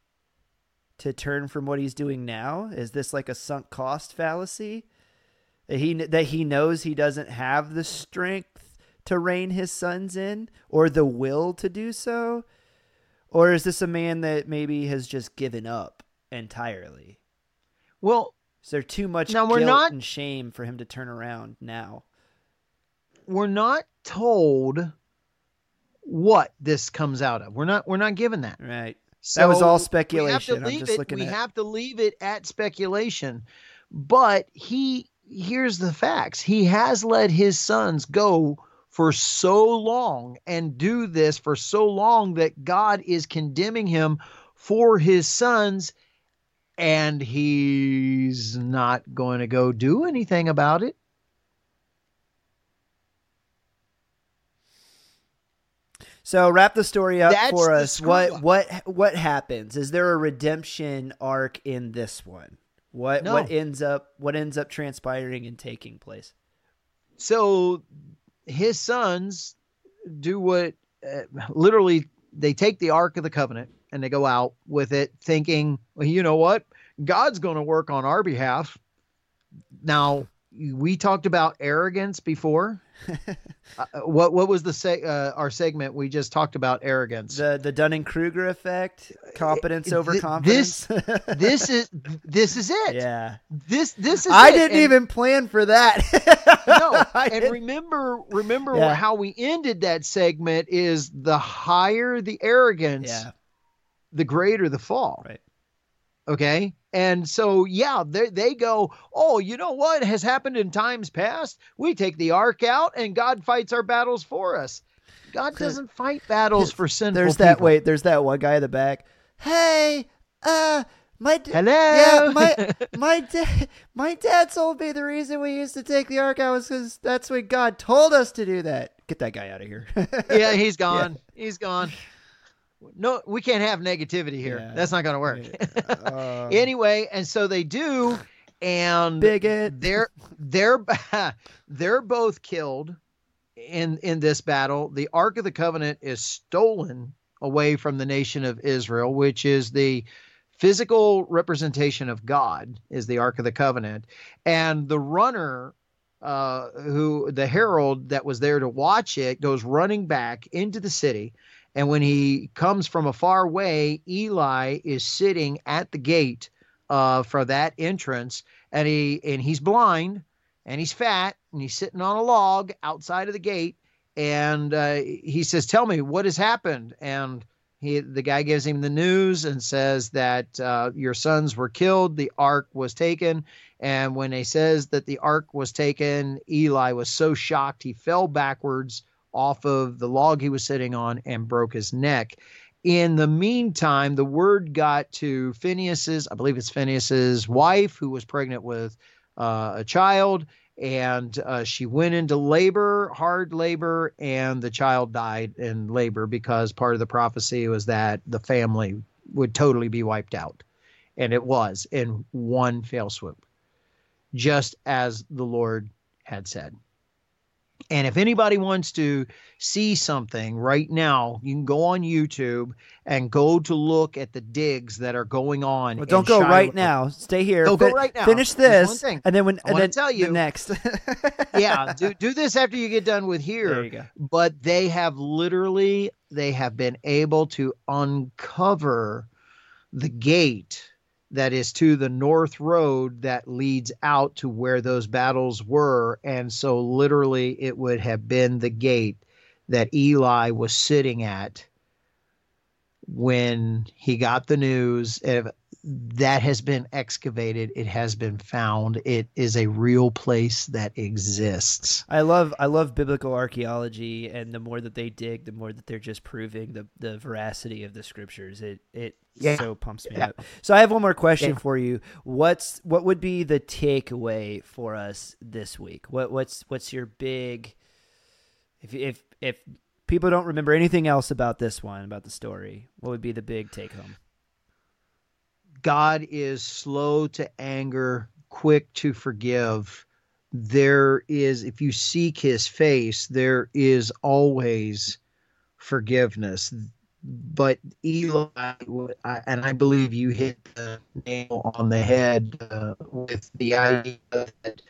to turn from what he's doing now? Is this like a sunk cost fallacy? That he that he knows he doesn't have the strength to rein his sons in or the will to do so? Or is this a man that maybe has just given up entirely? Well, is there too much now we're not, and shame for him to turn around now? We're not told what this comes out of. We're not we're not given that. Right. So that was all speculation. We, have to, leave, it, we have to leave it at speculation. But he here's the facts. He has let his sons go for so long and do this for so long that God is condemning him for his sons and he's not going to go do anything about it. So wrap the story up That's for us. What what what happens? Is there a redemption arc in this one? What no. what ends up what ends up transpiring and taking place? So his sons do what uh, literally they take the Ark of the Covenant and they go out with it thinking, well, you know what? God's going to work on our behalf. Now, we talked about arrogance before. uh, what what was the se- uh, our segment? We just talked about arrogance. The the Dunning Kruger effect, competence over Th- confidence. This this is this is it. Yeah. This this is. I it. didn't and, even plan for that. no, and didn't. remember remember yeah. how we ended that segment is the higher the arrogance, yeah. the greater the fall. Right. Okay. And so, yeah, they, they go, oh, you know what has happened in times past? We take the ark out and God fights our battles for us. God doesn't fight battles for sinful There's people. that, wait, there's that one guy in the back. Hey, uh, my d- hello. Yeah, my my dad my dad told me the reason we used to take the ark out was because that's when God told us to do that. Get that guy out of here. yeah, he's gone. Yeah. He's gone no, we can't have negativity here. Yeah. That's not going to work. Uh, anyway, and so they do, and bigot. They're they're they're both killed in in this battle. The Ark of the Covenant is stolen away from the nation of Israel, which is the physical representation of God, is the Ark of the Covenant, and the runner uh, who the herald that was there to watch it goes running back into the city and when he comes from a far way, Eli is sitting at the gate uh, for that entrance, and he and he's blind, and he's fat, and he's sitting on a log outside of the gate, and uh, he says, "Tell me what has happened." And he, the guy gives him the news and says that uh, your sons were killed, the ark was taken, and when he says that the ark was taken, Eli was so shocked he fell backwards off of the log he was sitting on and broke his neck. In the meantime, the word got to Phineas's, I believe it's Phineas's wife, who was pregnant with uh, a child, and uh, she went into labor, hard labor, and the child died in labor because part of the prophecy was that the family would totally be wiped out. And it was in one fell swoop, just as the Lord had said. And if anybody wants to see something right now, you can go on YouTube and go to look at the digs that are going on. Well, don't go Shiloh. right now. Stay here. Don't Fin- go right now. Finish this, and then when I and then tell you the next. yeah, do do this after you get done with here. There you go. But they have literally they have been able to uncover the gate that is to the north road that leads out to where those battles were. And so, literally, it would have been the gate that Eli was sitting at when he got the news. That has been excavated. It has been found. It is a real place that exists. I love I love biblical archaeology, and the more that they dig, the more that they're just proving the the veracity of the scriptures. It it yeah. so pumps me yeah. up. So I have one more question yeah. for you. What's what would be the takeaway for us this week? What what's what's your big if if if people don't remember anything else about this one about the story, what would be the big take home? God is slow to anger, quick to forgive. There is if you seek his face, there is always forgiveness but Eli, and I believe you hit the nail on the head uh, with the idea that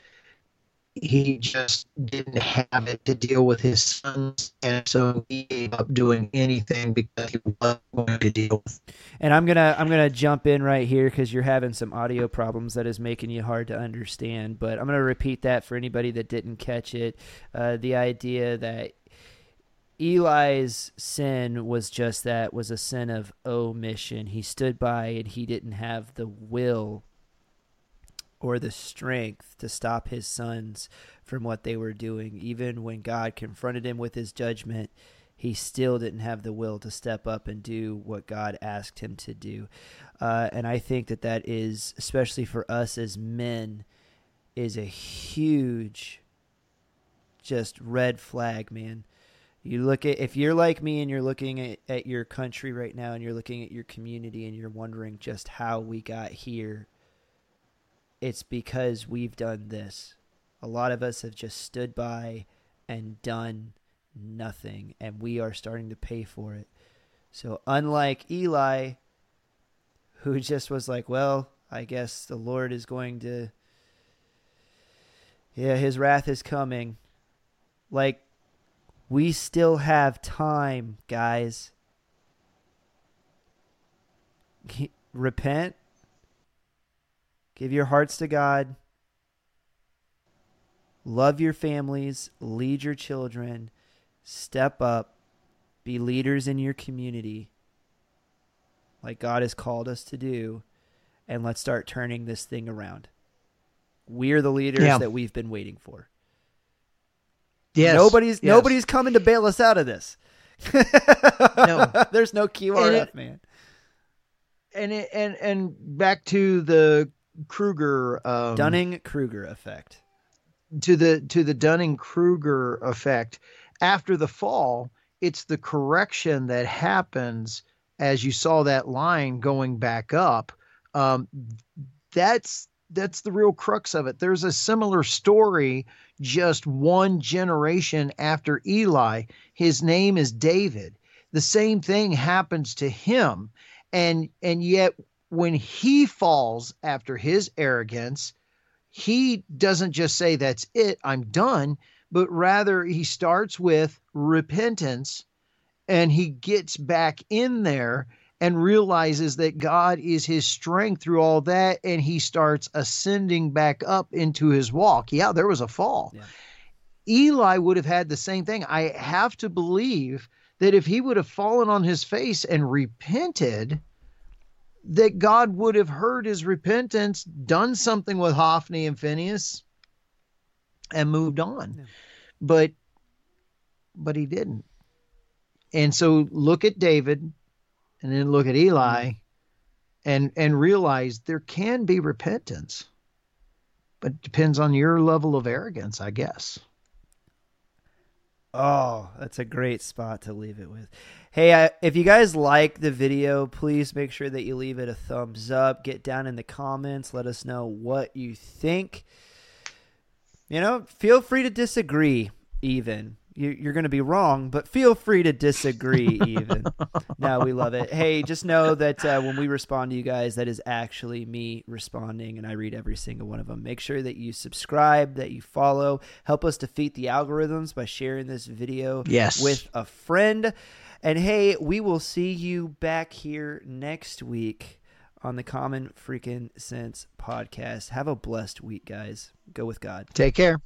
he just didn't have it to deal with his sons, and so he gave up doing anything because he wasn't going to deal with. And I'm gonna I'm gonna jump in right here because you're having some audio problems that is making you hard to understand. But I'm gonna repeat that for anybody that didn't catch it. Uh, the idea that Eli's sin was just that was a sin of omission. He stood by and he didn't have the will or the strength to stop his sons from what they were doing. Even when God confronted him with his judgment, he still didn't have the will to step up and do what God asked him to do. Uh, and I think that that is, especially for us as men, is a huge, just red flag, man you look at if you're like me and you're looking at, at your country right now and you're looking at your community and you're wondering just how we got here, it's because we've done this. A lot of us have just stood by and done nothing, and we are starting to pay for it. So, unlike Eli, who just was like, well, I guess the Lord is going to, yeah, his wrath is coming. Like, we still have time, guys. Repent. Give your hearts to God. Love your families. Lead your children. Step up. Be leaders in your community like God has called us to do. And let's start turning this thing around. We're the leaders yeah. that we've been waiting for. Yes. Nobody's yes. nobody's coming to bail us out of this. no. There's no QRF, it, man. And it, and and back to the Kruger um, Dunning Kruger effect. To the to the Dunning Kruger effect. After the fall, it's the correction that happens as you saw that line going back up. Um, that's that's the real crux of it. There's a similar story just one generation after Eli. His name is David. The same thing happens to him. And and yet when he falls after his arrogance, he doesn't just say that's it, I'm done, but rather he starts with repentance and he gets back in there and realizes that God is his strength through all that, and he starts ascending back up into his walk. Yeah, there was a fall. Yeah. Eli would have had the same thing. I have to believe that if he would have fallen on his face and repented, that God would have heard his repentance, done something with Hophni and Phineas, and moved on. But but he didn't. And so look at David and then look at Eli mm-hmm. and and realize there can be repentance. But it depends on your level of arrogance, I guess. Oh, that's a great spot to leave it with. Hey, I, if you guys like the video, please make sure that you leave it a thumbs up. Get down in the comments. Let us know what you think. You know, feel free to disagree, even you're going to be wrong, but feel free to disagree. Even no, we love it. Hey, just know that uh, when we respond to you guys, that is actually me responding, and I read every single one of them. Make sure that you subscribe, that you follow, help us defeat the algorithms by sharing this video yes. with a friend. And hey, we will see you back here next week on the Common Freaking Sense podcast. Have a blessed week, guys. Go with God. Take care.